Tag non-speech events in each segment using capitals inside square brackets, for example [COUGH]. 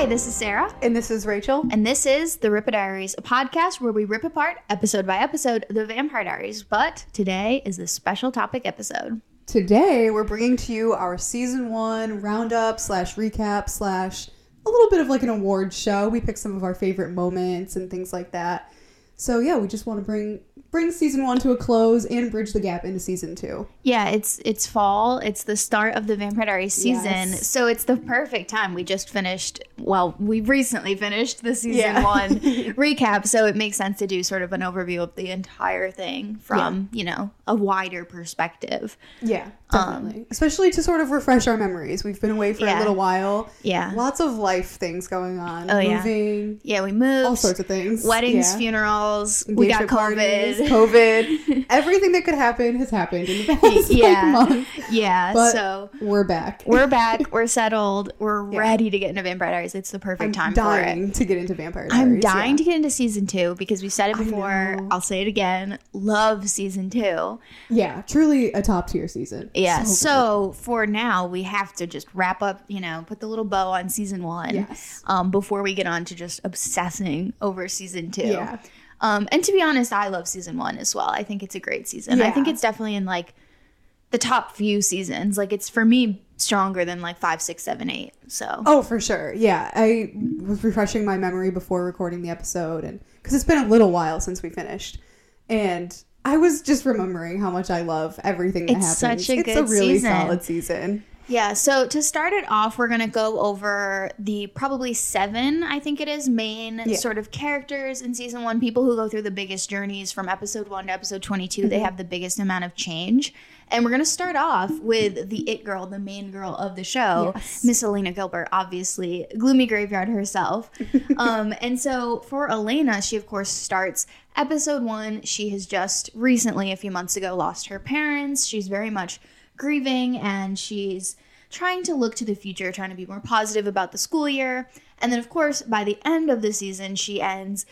Hi, this is Sarah, And this is Rachel. and this is The Rippah Diaries, a podcast where we rip apart, episode by episode, the Vampire Diaries. But today is the special topic episode. Today we're bringing to you our season one roundup slash recap slash a little bit of like an award show. We pick some of our favorite moments and things like that. So yeah, we just want to bring bring season one to a close and bridge the gap into season two. Yeah, it's it's fall. It's the start of the Vampire Diaries season, Yes. so it's the perfect time. We just finished. Well, we recently finished the season Yeah. one [LAUGHS] recap, so it makes sense to do sort of an overview of the entire thing from you know a wider perspective. Yeah, um, definitely. Especially to sort of refresh our memories. We've been away for Yeah. a little while. Yeah. Lots of life things going on. Oh, yeah. Moving, Yeah, we moved. all sorts of things. Weddings, Yeah. funerals. We got Engagement parties, [LAUGHS] COVID. [LAUGHS] Everything that could happen has happened in the past [LAUGHS] Yeah. like, month. yeah, But so we're back. we're back. We're settled. We're ready to get into Vampire Diaries. It's the perfect I'm time for it. dying to get into Vampire Diaries. I'm dying yeah. to get into season two because we said it before. I'll say it again. Love season two. Yeah, truly a top tier season. Yeah. So So, for now, we have to just wrap up. You know, put the little bow on season one. Yes. Um, before we get on to just obsessing over season two. Yeah. Um, and to be honest, I love season one as well. I think it's a great season. I think it's definitely in like the top few seasons. Like it's for me stronger than like five, six, seven, eight. So Oh, for sure. Yeah, I was refreshing my memory before recording the episode, and because it's been a little while since we finished, and I was just remembering how much I love everything that It's happens. such a it's good a really season. solid season. Yeah. So to start it off, we're gonna go over the probably seven, I think it is, main Yeah. sort of characters in season one. People who go through the biggest journeys from episode one to episode 22 Mm-hmm. They have the biggest amount of change. And we're gonna start off with the it girl, the main girl of the show, Yes. Miss Elena Gilbert, obviously gloomy graveyard herself. [LAUGHS] um, and so for Elena, she of course starts episode one. She has just recently, a few months ago, lost her parents. She's very much grieving and she's trying to look to the future, trying to be more positive about the school year. And then, of course, by the end of the season, she ends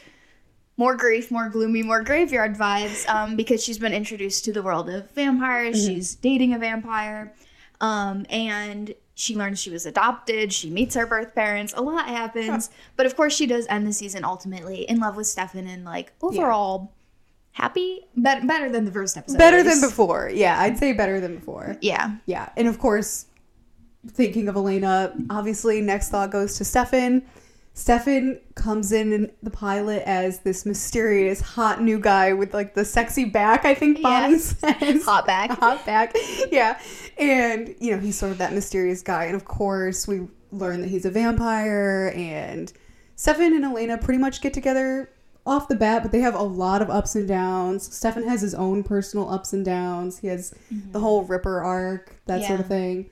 more grief, more gloomy, more graveyard vibes um, because she's been introduced to the world of vampires. She's dating a vampire. Um, and she learns she was adopted. She meets her birth parents. A lot happens. but of course, she does end the season ultimately in love with Stefan and, like, overall happy. Better, better than the first episode. Better than before. Yeah, I'd say better than before. Yeah. Yeah, and of course, thinking of Elena, obviously, next thought goes to Stefan. Stefan comes in in the pilot as this mysterious, hot new guy with like the sexy back. I think Bonnie Yes. [LAUGHS] says Hot back. hot back. Yeah, and you know he's sort of that mysterious guy, and of course we learn that he's a vampire. And Stefan and Elena pretty much get together off the bat, but they have a lot of ups and downs. Stefan has his own personal ups and downs. He has the whole Ripper arc, that sort of thing.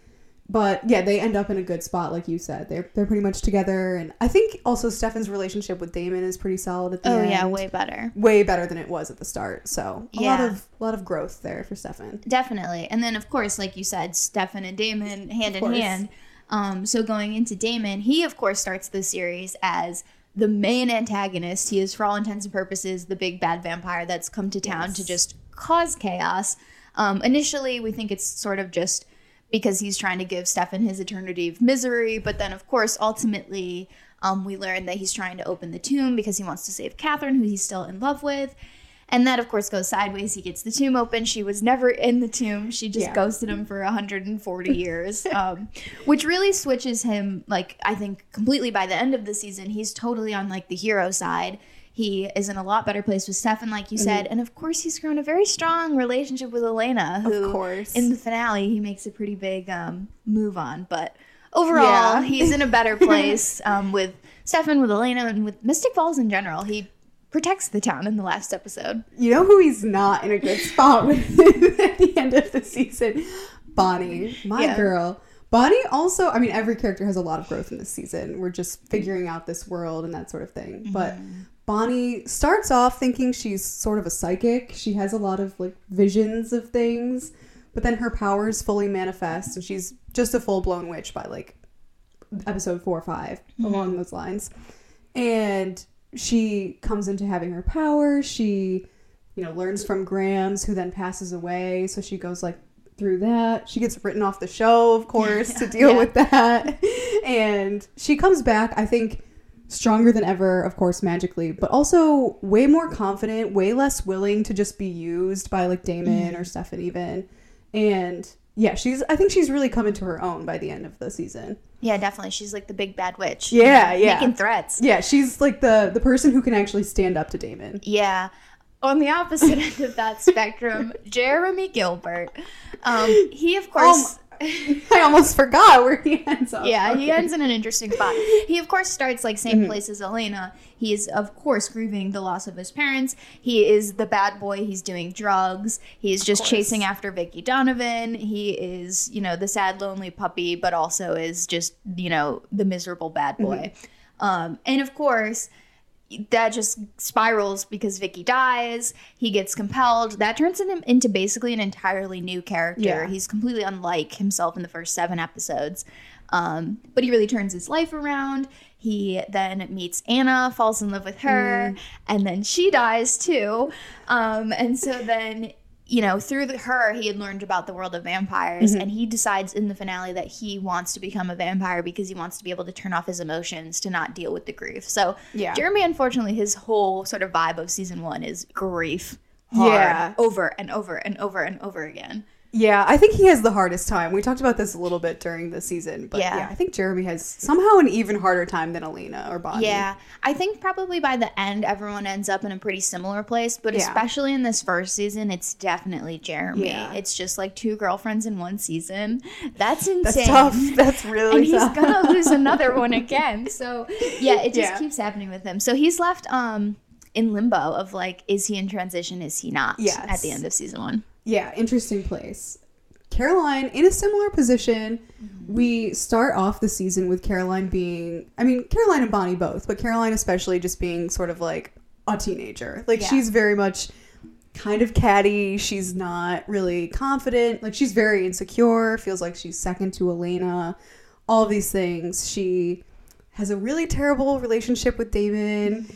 But yeah, they end up in a good spot, like you said. They're they're pretty much together, and I think also Stefan's relationship with Damon is pretty solid at the Oh, end. yeah, way better. way better than it was at the start. So a lot Yeah. of lot of growth there for Stefan. Definitely. And then, of course, like you said, Stefan and Damon hand in hand. Um, so going into Damon, he, of course, starts the series as the main antagonist. He is, for all intents and purposes, the big bad vampire that's come to town to just cause chaos. Um, initially, we think it's sort of just because he's trying to give Stefan his eternity of misery. But then, of course, ultimately, um, we learn that he's trying to open the tomb because he wants to save Catherine, who he's still in love with. And that, of course, goes sideways. He gets the tomb open. She was never in the tomb. She just Yeah. ghosted him for 140 years, um, [LAUGHS] which really switches him, like, I think, completely by the end of the season. He's totally on, like, the hero side. He is in a lot better place with Stefan, like you Mm-hmm. said. And of course, he's grown a very strong relationship with Elena, who, of course. in the finale, he makes a pretty big um, move on. But overall, Yeah. he's in a better [LAUGHS] place um, with Stefan, with Elena, and with Mystic Falls in general. He protects the town in the last episode. You know who he's not in a good spot with [LAUGHS] at the end of the season? Bonnie, my Yeah. girl. Bonnie also, I mean, every character has a lot of growth in this season. We're just figuring out this world and that sort of thing. But mm-hmm. Bonnie starts off thinking she's sort of a psychic. She has a lot of like visions of things, but then her powers fully manifest and she's just a full blown witch by like episode four or 5 along mm-hmm. those lines. And she comes into having her power. She, you know, learns from Grams, who then passes away. So she goes like through that. She gets written off the show, of [LAUGHS] course, to deal Yeah. with that. [LAUGHS] and she comes back, I think, stronger than ever, of course, magically, but also way more confident, way less willing to just be used by like Damon Mm-hmm. or Stefan even. And yeah, she's I think she's really come into her own by the end of the season. Yeah, definitely. She's like the big bad witch. Yeah, yeah. Making threats. Yeah, she's like the the person who can actually stand up to Damon. Yeah. On the opposite [LAUGHS] end of that spectrum, Jeremy Gilbert. Um, he, of course. [LAUGHS] I almost forgot where he ends up. Yeah, he ends in an interesting spot. [LAUGHS] He, of course, starts like same place as Elena. He is, of course, grieving the loss of his parents. He is the bad boy. He's doing drugs. He's just course. chasing after Vicky Donovan. He is, you know, the sad, lonely puppy, but also is just, you know, the miserable bad boy. Um, and of course, that just spirals because Vicky dies. He gets compelled. That turns him into basically an entirely new character. Yeah. He's completely unlike himself in the first seven episodes. Um, but he really turns his life around. He then meets Anna, falls in love with her, and then she dies too. Um, and so then, you know, through the, her, he had learned about the world of vampires, mm-hmm. and he decides in the finale that he wants to become a vampire because he wants to be able to turn off his emotions to not deal with the grief. So, Yeah. Jeremy, unfortunately, his whole sort of vibe of season one is grief. Hard, Yeah. over and over and over and over again. Yeah, I think he has the hardest time. We talked about this a little bit during the season, but Yeah. yeah, I think Jeremy has somehow an even harder time than Elena or Bonnie. Yeah, I think probably by the end, everyone ends up in a pretty similar place. But Yeah. especially in this first season, it's definitely Jeremy. Yeah. It's just like two girlfriends in one season. That's insane. That's tough. That's really tough. [LAUGHS] And he's gonna lose another one again. So yeah, it just keeps happening with him. So he's left um in limbo of like, is he in transition? Is he not? Yes. At the end of season one. Yeah, interesting place. Caroline in a similar position. Mm-hmm. We start off the season with Caroline being, I mean, Caroline and Bonnie both, but Caroline especially just being sort of like a teenager. Like Yeah. she's very much kind of catty. She's not really confident. Like she's very insecure, feels like she's second to Elena. All these things. She has a really terrible relationship with Damon,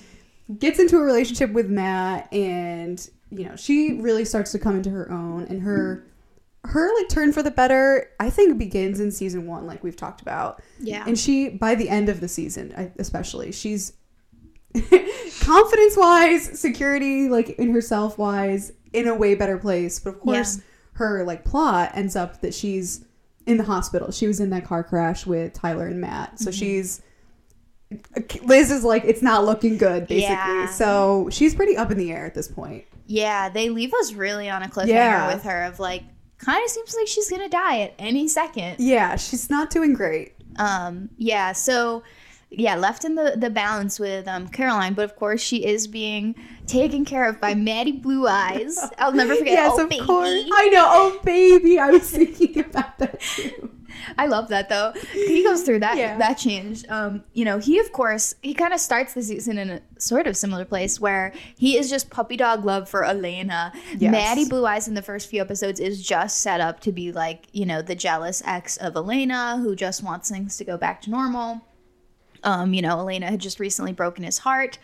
gets into a relationship with Matt, and you know, she really starts to come into her own and her her like turn for the better, I think begins in season one, like we've talked about. Yeah. And she, by the end of the season, especially, she's [LAUGHS] confidence wise, security, like in herself wise, in a way better place. But of course, her like plot ends up that she's in the hospital. She was in that car crash with Tyler and Matt. So mm-hmm. she's. Liz is like, it's not looking good, basically. Yeah. So she's pretty up in the air at this point. Yeah, they leave us really on a cliffhanger Yeah. with her of like kind of seems like she's gonna die at any second. Yeah, she's not doing great. Um, yeah, so yeah, left in the the balance with um Caroline, but of course she is being taken care of by Maddie Blue Eyes. [LAUGHS] I'll never forget. yes, oh, of baby. course. I know. Oh, baby. I was thinking [LAUGHS] about that too. I love that though. He goes through that Yeah. that change. Um, you know, he of course he kind of starts the season in a sort of similar place where he is just puppy dog love for Elena. Yes. Maddie Blue Eyes in the first few episodes is just set up to be like you know the jealous ex of Elena who just wants things to go back to normal. Um, you know, Elena had just recently broken his heart,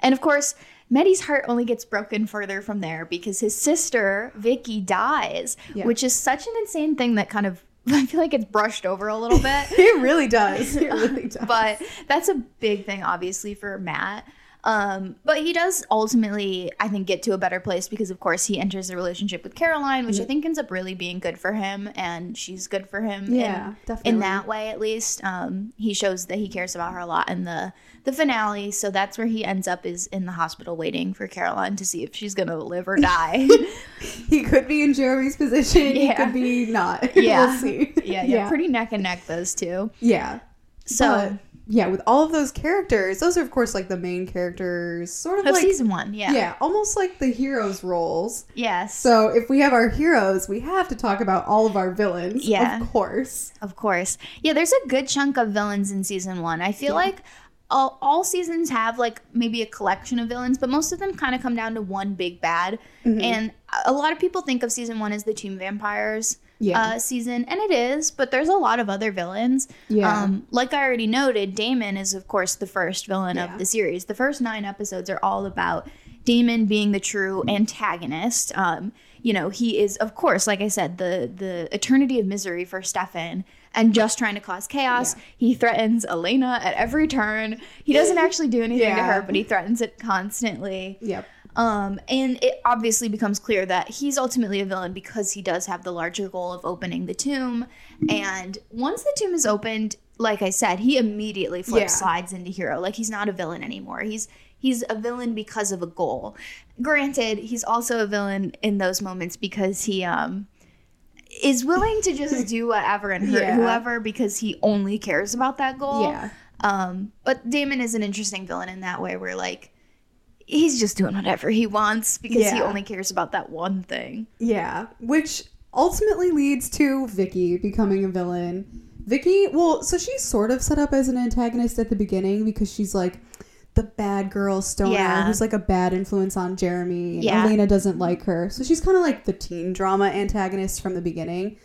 and of course. Maddie's heart only gets broken further from there because his sister Vicky dies, Yeah. which is such an insane thing that kind of [LAUGHS] I feel like it's brushed over a little bit. [LAUGHS] It really does. It [LAUGHS] really does. but that's a big thing obviously for Matt. Um, but he does ultimately, I think, get to a better place because, of course, he enters a relationship with Caroline, which I think ends up really being good for him, and she's good for him. Yeah, in, definitely. In that way, at least, um, he shows that he cares about her a lot in the the finale. So that's where he ends up is in the hospital waiting for Caroline to see if she's gonna live or die. [LAUGHS] he could be in Jeremy's position. He could be not. [LAUGHS] Yeah. we'll see. yeah, yeah, pretty neck and neck those two. Yeah. So But, yeah, with all of those characters, those are of course like the main characters, sort of of like season one, yeah, yeah, almost like the heroes' roles. yes. So if we have our heroes, we have to talk about all of our villains. Yeah. of course. Of course. Yeah, there's a good chunk of villains in season one. I feel Yeah. like all, all seasons have like maybe a collection of villains, but most of them kind of come down to one big bad. Mm-hmm. And a lot of people think of season one as the Tomb Vampires Yeah. uh, season, and it is, but there's a lot of other villains. Yeah. Um, like I already noted, Damon is, of course, the first villain Yeah. of the series. The first nine episodes are all about Damon being the true antagonist. Um, you know, he is of course, like I said, the the eternity of misery for Stefan and just trying to cause chaos. Yeah. He threatens Elena at every turn. He doesn't [LAUGHS] actually do anything to her, but he threatens it constantly. Yep. Um, and it obviously becomes clear that he's ultimately a villain because he does have the larger goal of opening the tomb. And once the tomb is opened, like I said, he immediately flips Yeah. slides into hero. Like he's not a villain anymore. He's he's a villain because of a goal. Granted, he's also a villain in those moments because he um is willing to just [LAUGHS] do whatever and hurt Yeah. whoever because he only cares about that goal. Yeah. Um, but Damon is an interesting villain in that way, where like he's just doing whatever he wants because he only cares about that one thing. Yeah, which ultimately leads to Vicky becoming a villain. Vicky, well, so she's sort of set up as an antagonist at the beginning because she's like the bad girl stoner Yeah. who's like a bad influence on Jeremy. And Yeah. Elena doesn't like her. So she's kind of like the teen drama antagonist from the beginning.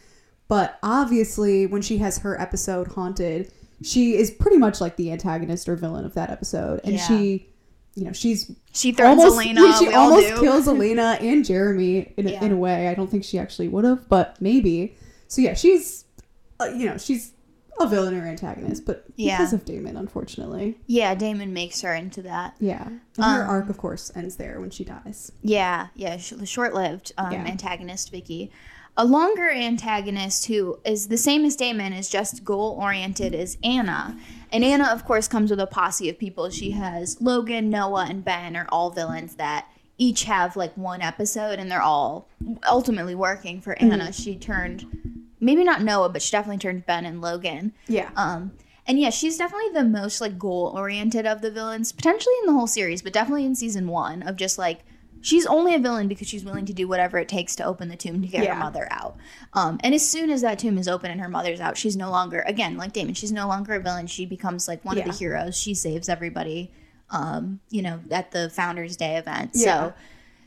But obviously, when she has her episode Haunted, she is pretty much like the antagonist or villain of that episode. And Yeah. she, you know, she's She threatens almost, Elena. she almost kills [LAUGHS] Elena and Jeremy in, Yeah. a, in a way. I don't think she actually would have, but maybe. So yeah, she's, uh, you know, she's a villain or antagonist, but Yeah. because of Damon, unfortunately. yeah, Damon makes her into that. Yeah, and her Um, arc, of course, ends there when she dies. Yeah, yeah, the short-lived um, Yeah. antagonist Vicky. A longer antagonist who is the same as Damon is just goal-oriented is Anna. And Anna, of course, comes with a posse of people. She has Logan, Noah, and Ben are all villains that each have like one episode, and they're all ultimately working for Anna. She turned maybe not Noah, but she definitely turned Ben and Logan. Yeah, Um, and yeah, she's definitely the most like goal oriented of the villains, potentially in the whole series, but definitely in season one of just like she's only a villain because she's willing to do whatever it takes to open the tomb to get Yeah. her mother out. Um, and as soon as that tomb is open and her mother's out, she's no longer again like Damon. She's no longer a villain. She becomes like one of the heroes. She saves everybody. Um, you know, at the Founders Day event. Yeah. So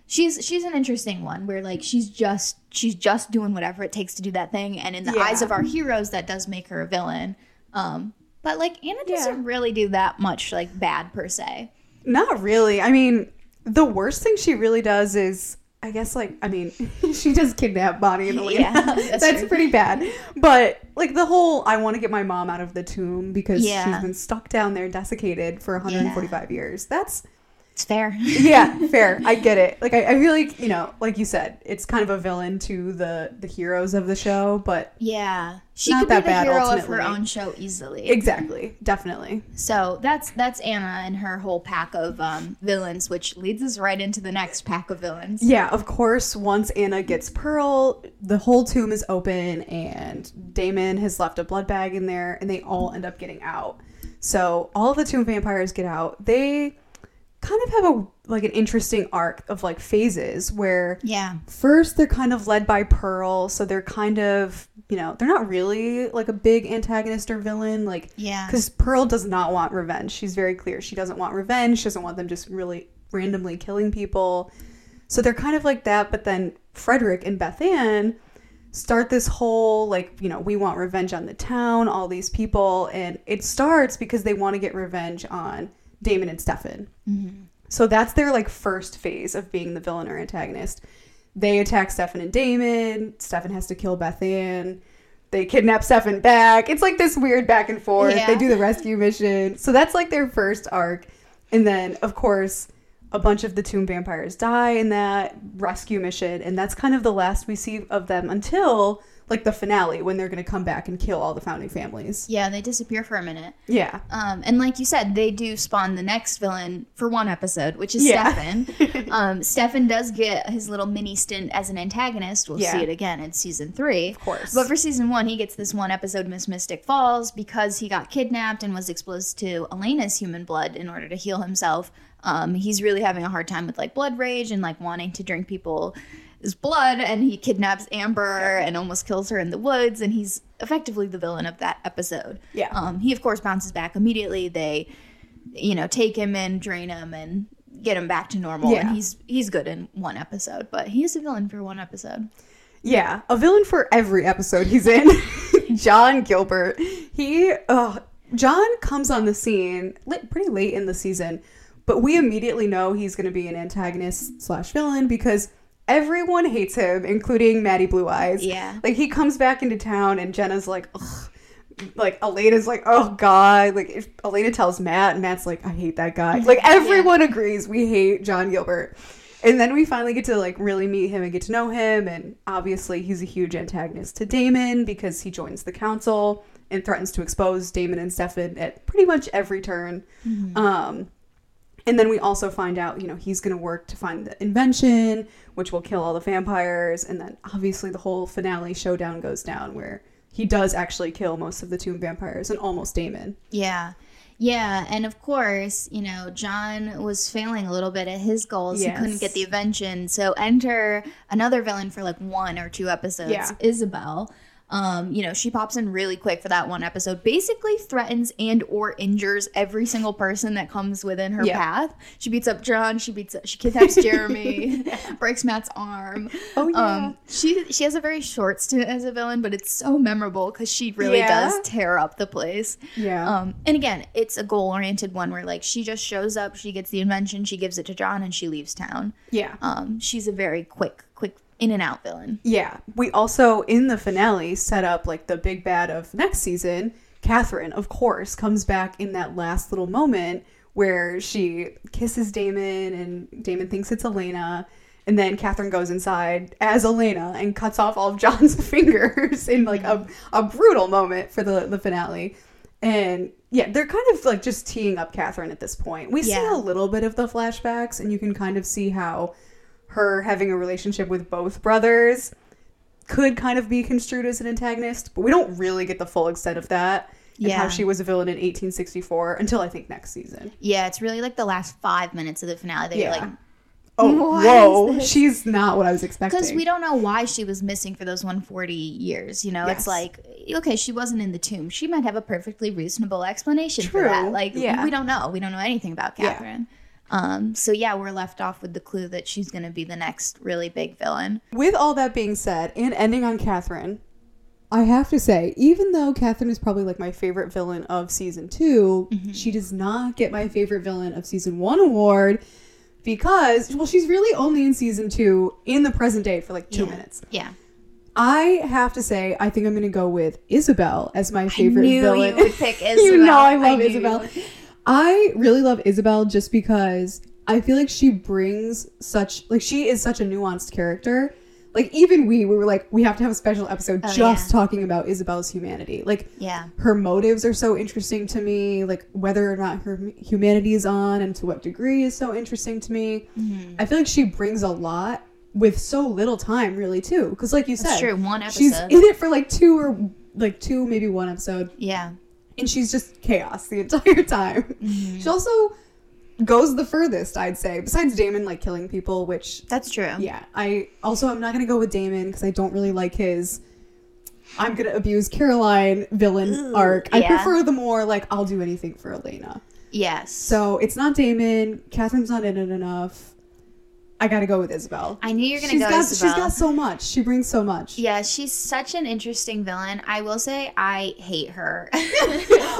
she's she's an interesting one where like she's just she's just doing whatever it takes to do that thing and in the Yeah. eyes of our heroes that does make her a villain um but like anna Yeah. doesn't really do that much like bad per se not really. I mean, the worst thing she really does is, I guess, like, I mean, [LAUGHS] she does kidnap Bonnie and Elena. Yeah, that's, [LAUGHS] that's pretty bad. But like the whole, I want to get my mom out of the tomb because Yeah. she's been stuck down there, desiccated for 145 years. That's it's fair [LAUGHS] yeah, fair. I get it. Like I, I feel like you know, like you said, it's kind of a villain to the the heroes of the show, but yeah she Not could that be the bad, hero of her own show easily exactly, definitely. so that's that's anna and her whole pack of um villains which leads us right into the next pack of villains Yeah, of course. Once Anna gets Pearl, the whole tomb is open, and Damon has left a blood bag in there, and they all end up getting out. So all the tomb vampires get out. They kind of have a like an interesting arc of like phases where yeah first they're kind of led by Pearl, so they're kind of you know they're not really like a big antagonist or villain like yeah because Pearl does not want revenge. She's very clear. She doesn't want revenge. She doesn't want them just really randomly killing people. So they're kind of like that. But then Frederick and Beth Ann start this whole like you know we want revenge on the town, all these people, and it starts because they want to get revenge on Damon and Stefan. Mm-hmm. So that's their like first phase of being the villain or antagonist. They attack Stefan and Damon. Stefan has to kill Beth Ann. They kidnap Stefan back. It's like this weird back and forth. Yeah. They do the rescue mission. So that's like their first arc. And then, of course, a bunch of the tomb vampires die in that rescue mission. And that's kind of the last we see of them until like the finale when they're going to come back and kill all the founding families. yeah they disappear for a minute Yeah. Um, and like you said, they do spawn the next villain for one episode, which is Yeah. Stefan. [LAUGHS] um, Stefan does get his little mini stint as an antagonist. We'll Yeah. see it again in season three. Of course. But for season one, he gets this one episode, Miss Mystic Falls, because he got kidnapped and was exposed to Elena's human blood in order to heal himself. Um, he's really having a hard time with like blood rage and like wanting to drink people's blood, and he kidnaps Amber and almost kills her in the woods, and he's effectively the villain of that episode. Yeah. Um, he of course bounces back immediately. They, you know, take him in, drain him, and get him back to normal. Yeah. And he's he's good in one episode, but he is a villain for one episode. Yeah, a villain for every episode he's in. [LAUGHS] John Gilbert. He, uh, John comes on the scene pretty late in the season, but we immediately know he's going to be an antagonist slash villain because everyone hates him, including Maddie Blue Eyes. Yeah. Like he comes back into town and Jenna's like, ugh. Like Elena's like, oh god. Like if Elena tells Matt, and Matt's like, I hate that guy. Like everyone agrees we hate John Gilbert. And then we finally get to like really meet him and get to know him. And obviously he's a huge antagonist to Damon because he joins the council and threatens to expose Damon and Stefan at pretty much every turn. Um, and then we also find out, you know, he's going to work to find the invention, which will kill all the vampires. And then obviously the whole finale showdown goes down where he does actually kill most of the tomb vampires and almost Damon. Yeah. Yeah, and of course, you know, John was failing a little bit at his goals. Yes. He couldn't get the invention. So enter another villain for like one or two episodes, Yeah. Isabel. Um, you know, she pops in really quick for that one episode. Basically threatens and or injures every single person that comes within her Yeah. path. She beats up John, she beats she kidnaps [LAUGHS] Jeremy, breaks Matt's arm. Oh, yeah. Um, she she has a very short stint as a villain, but it's so memorable because she really Yeah. does tear up the place. Yeah. Um, and again, it's a goal oriented one where like she just shows up, she gets the invention, she gives it to John, and she leaves town. yeah. Um, she's a very quick, quick in and out villain. Yeah. We also, in the finale, set up like the big bad of next season. Catherine, of course, comes back in that last little moment where she kisses Damon and Damon thinks it's Elena. And then Catherine goes inside as Elena and cuts off all of John's [LAUGHS] fingers in like a, a brutal moment for the, the finale. And yeah, they're kind of like just teeing up Catherine at this point. We see a little bit of the flashbacks, and you can kind of see how her having a relationship with both brothers could kind of be construed as an antagonist, but we don't really get the full extent of that. And how Yeah. she was a villain in 1864 until I think next season. Yeah, it's really like the last five minutes of the finale that Yeah. you're like, Oh, whoa. She's not what I was expecting. because we don't know why she was missing for those 140 years. You know, Yes. it's like, okay, she wasn't in the tomb. She might have a perfectly reasonable explanation True. for that. Like, Yeah. we don't know. We don't know anything about Yeah. Um, so yeah, we're left off with the clue that she's going to be the next really big villain. With all that being said, and ending on Catherine, I have to say, even though Catherine is probably like my favorite villain of season 2 Mm-hmm. she does not get my favorite villain of season one award because, well, she's really only in season two in the present day for like two Yeah. minutes. Yeah. I have to say, I think I'm going to go with Isabel as my favorite knew villain. you would pick Isabel. [LAUGHS] you know I I love you Isabel. I really love Isabel just because I feel like she brings such like she is such a nuanced character. Like even we, we were like, we have to have a special episode Oh, just yeah. talking about Isabel's humanity. Like Yeah. her motives are so interesting to me. Like whether or not her humanity is on and to what degree is so interesting to me. Mm-hmm. I feel like she brings a lot with so little time, really, too. Because like you said, That's true. One she's in it for like two or like two, maybe one episode yeah. And she's just chaos the [LAUGHS] entire time. Mm-hmm. She also goes the furthest, I'd say, besides Damon like killing people, which That's true. yeah, I also I'm not gonna go with Damon because I don't really like his. I'm gonna abuse Caroline villain Ooh, arc. I yeah. prefer the more like I'll do anything for Elena. Yes. So it's not Damon. Catherine's not in it enough. I gotta go with Isabel. I knew you're gonna She's go got Isabel. she's got so much. She brings so much. yeah, she's such an interesting villain. I will say I hate her. [LAUGHS]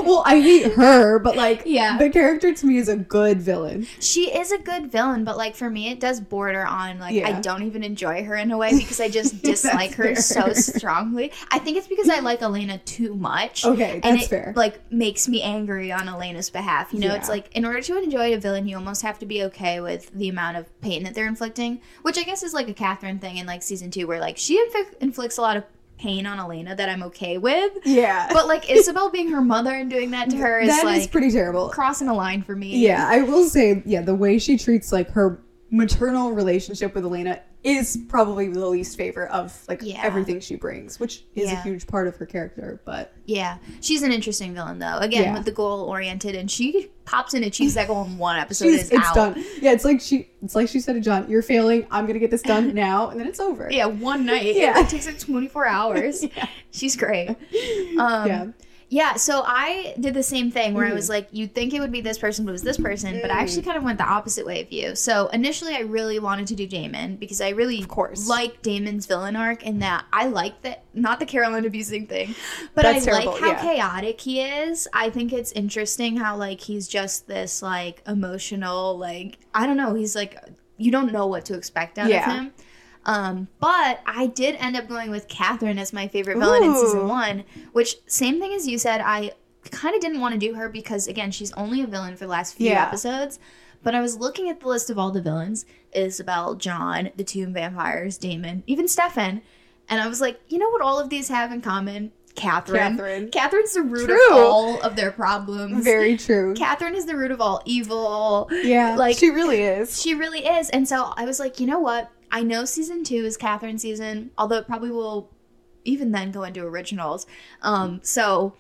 well, I hate her, but like Yeah. the character to me is a good villain. she is a good villain, but like for me, it does border on like I don't even enjoy her in a way because I just [LAUGHS] dislike her That's so strongly. I think it's because I like Elena too much. Okay, and that's it fair. like makes me angry on Elena's behalf. You know, it's like in order to enjoy a villain, you almost have to be okay with the amount of pain that they're inflicting, which I guess is like a Catherine thing in like season two, where like she infi- inflicts a lot of pain on Elena that I'm okay with. Yeah. But like Isabel being her mother and doing that to her is That is like pretty terrible. crossing a line for me. Yeah, I will say, yeah, the way she treats like her maternal relationship with Elena is probably the least favorite of like Yeah. everything she brings, which is Yeah. a huge part of her character. But Yeah, she's an interesting villain though. Again, Yeah. with the goal oriented, and she pops in and achieves that goal in one episode. is it's out. done. Yeah, it's like she it's like she said to John, "You're failing. I'm gonna get this done [LAUGHS] now," and then it's over. Yeah, one night. Yeah. it takes like twenty four hours. [LAUGHS] Yeah. She's great. [LAUGHS] Um, Yeah. Yeah. So I did the same thing where I Mhm. was like, you'd think it would be this person, but it was this person. But I Mm. actually kind of went the opposite way of you. So initially, I really wanted to do Damon because I really, of course. like Damon's villain arc in that I like that not the Caroline abusing thing, but That's I terrible, like how yeah. chaotic he is. I think it's interesting how like he's just this like emotional like I don't know. He's like you don't know what to expect out Yeah. of him. Um, but I did end up going with Catherine as my favorite villain in season one, which same thing as you said. I kind of didn't want to do her because again, she's only a villain for the last few Yeah. episodes. But I was looking at the list of all the villains: Isabel, John, the Tomb Vampires, Damon, even Stefan, and I was like, you know what? All of these have in common. Catherine. Catherine. Catherine's the root True. of all of their problems. Very true. [LAUGHS] Catherine is the root of all evil. yeah, like she really is. She really is. And so I was like, you know what? I know season two is Catherine's season, although it probably will even then go into originals. Um, so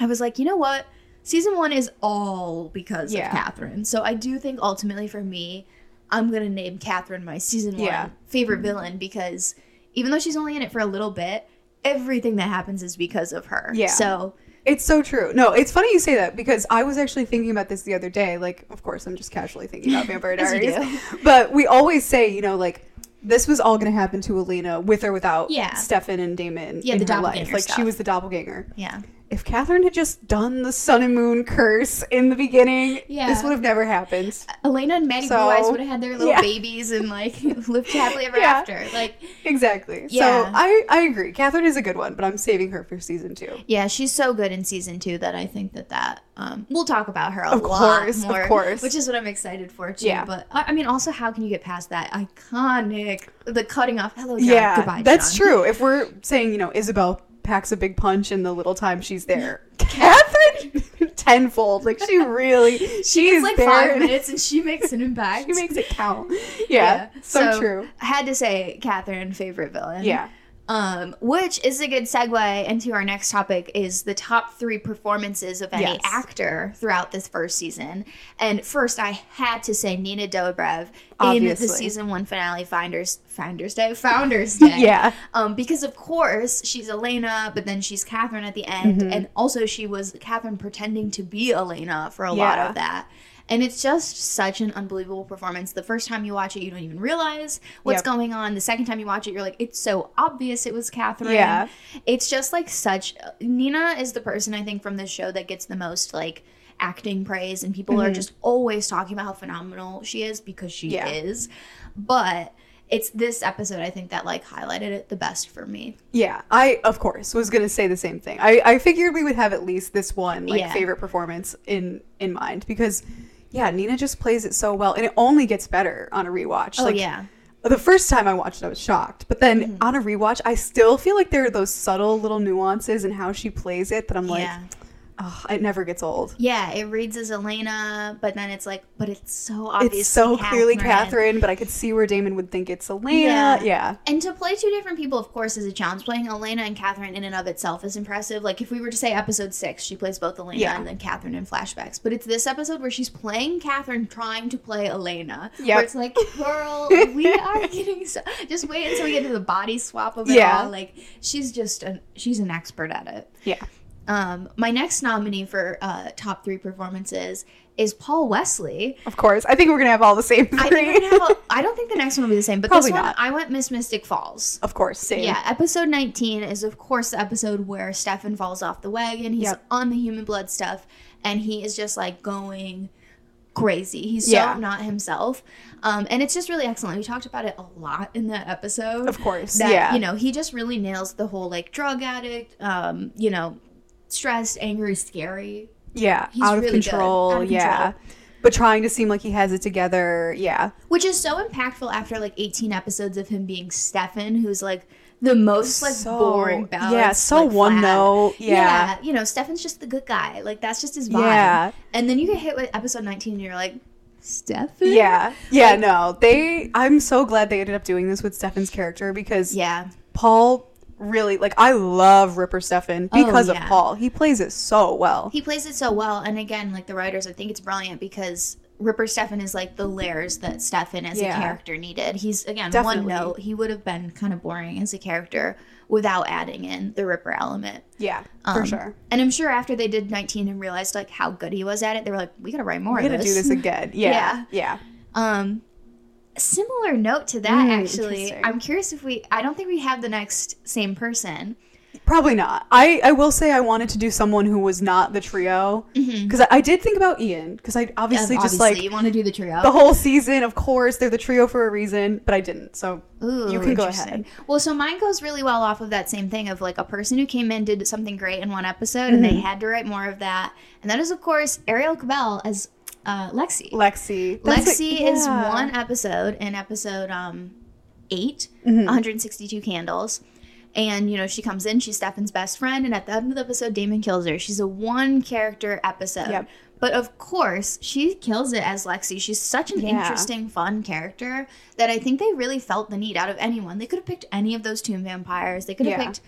I was like, you know what? Season one is all because Yeah. of Catherine. So I do think ultimately for me, I'm gonna name Catherine my season one Yeah. favorite villain because even though she's only in it for a little bit, everything that happens is because of her. Yeah. So It's so true. No, it's funny you say that because I was actually thinking about this the other day. Like, of course, I'm just casually thinking about Vampire [LAUGHS] Diaries. But we always say, you know, like this was all going to happen to Elena with or without Yeah. Stefan and Damon Yeah, in the her life. Like stuff. she was the doppelganger. yeah. If Catherine had just done the sun and moon curse in the beginning, Yeah. this would have never happened. Elena and Maddie So, Blue Eyes would have had their little yeah. babies and like [LAUGHS] lived happily ever Yeah. after. Like, Exactly. Yeah. So I, I agree. Catherine is a good one, but I'm saving her for season two. yeah, she's so good in season two that I think that that um, we'll talk about her a Of lot course, of more, course. which is what I'm excited for too. Yeah. But I I mean, also, how can you get past that iconic the cutting off? Hello, John. yeah, Goodbye, that's John. true. If we're saying, you know, Isabel packs a big punch in the little time she's there, [LAUGHS] Catherine [LAUGHS] tenfold. Like she really, she is like there five [LAUGHS] minutes and she makes an impact. She makes it count. Yeah, so, true. I had to say Catherine favorite villain. Yeah, Um, which is a good segue into our next topic is the top three performances of any Yes. actor throughout this first season. And first, I had to say Nina Dobrev in the season one finale, Finders Finders Day, [LAUGHS] Founders [LAUGHS] Day. yeah, Um, because of course she's Elena, but then she's Catherine at the end, Mm-hmm. and also she was Catherine pretending to be Elena for a lot of that. And it's just such an unbelievable performance. The first time you watch it, you don't even realize what's Yep. going on. The second time you watch it, you're like, it's so obvious it was Catherine. Yeah. It's just like such. Nina is the person I think from this show that gets the most like acting praise, and people are mm-hmm. just always talking about how phenomenal she is because she Yeah. is. But it's this episode I think that like highlighted it the best for me. yeah. I of course was gonna say the same thing. I I figured we would have at least this one like Yeah. favorite performance in in mind because. Yeah, Nina just plays it so well, and it only gets better on a rewatch. Oh like, yeah. the first time I watched it, I was shocked. But then Mm-hmm. on a rewatch, I still feel like there are those subtle little nuances in how she plays it that I'm like, yeah. Oh, it never gets old. Yeah, it reads as Elena, but then it's like, but it's so obviously It's so clearly Catherine. Catherine, but I could see where Damon would think it's Elena. Yeah. Yeah. And to play two different people, of course, is a challenge. Playing Elena and Catherine in and of itself is impressive. Like if we were to say episode six, she plays both Elena Yeah. and then Catherine in flashbacks. But it's this episode where she's playing Catherine trying to play Elena. Yeah, Where it's like, girl, we are [LAUGHS] getting so just wait until we get to the body swap of it Yeah. all. Like she's just an she's an expert at it. Yeah. Um, my next nominee for uh, top three performances is Paul Wesley. Of course. I think we're gonna have all the same three. I, think we're gonna have a- [LAUGHS] I don't think the next one will be the same, but Probably this one not. I went Miss Mystic Falls. of course, same. Yeah, episode 19 is of course the episode where Stefan falls off the wagon. He's Yep. on the human blood stuff and he is just like going crazy. He's so Yeah. not himself. Um, and it's just really excellent. We talked about it a lot in that episode. Of course. That, yeah. you know, he just really nails the whole like drug addict, um, you know, stressed, angry, scary. yeah. he's Out of, really good. control. Out of Yeah. But trying to seem like he has it together. Yeah. Which is so impactful after like 18 episodes of him being Stefan, who's like the most like So- boring balanced. yeah, so like, one flat. note, yeah. you know, Stefan's just the good guy. Like that's just his vibe. Yeah. And then you get hit with episode 19 and you're like, Stefan? Yeah. Yeah, no. They I'm so glad they ended up doing this with Stefan's character because Yeah. Paul really like I love Ripper Stefan Oh, because yeah. of Paul. He plays it so well. He plays it so well. And again, like the writers, I think it's brilliant because Ripper Stefan is like the layers that Stefan as Yeah. a character needed. He's again Definitely. one note. He would have been kind of boring as a character without adding in the Ripper element. yeah, for Um, sure. And I'm sure after they did 19 and realized like how good he was at it, they were like, we gotta write more of gonna this. do this again. [LAUGHS] Yeah, Yeah. Yeah. Um, similar note to that Mm, actually. I'm curious if we. I don't think we have the next same person. Probably not. I, I will say I wanted to do someone who was not the trio because I, I did think about Ian because I obviously, Yeah, just like you want to do the trio. the whole season. Of course, they're the trio for a reason, but I didn't. So Ooh, you can go ahead. Well, so mine goes really well off of that same thing of like a person who came in did something great in one episode and they Mm-hmm. had to write more of that, and that is of course Arielle Kebbel as uh, Lexi. Lexi. That's Lexi is yeah. one episode in episode um 8 Mm-hmm. 162 candles. And you know, she comes in, she's Stefan's best friend, and at the end of the episode, Damon kills her. She's a one character episode. Yep. But of course, she kills it as Lexi. She's such an Yeah. interesting, fun character that I think they really felt the need out of anyone. They could have picked any of those tomb vampires. They could have Yeah. picked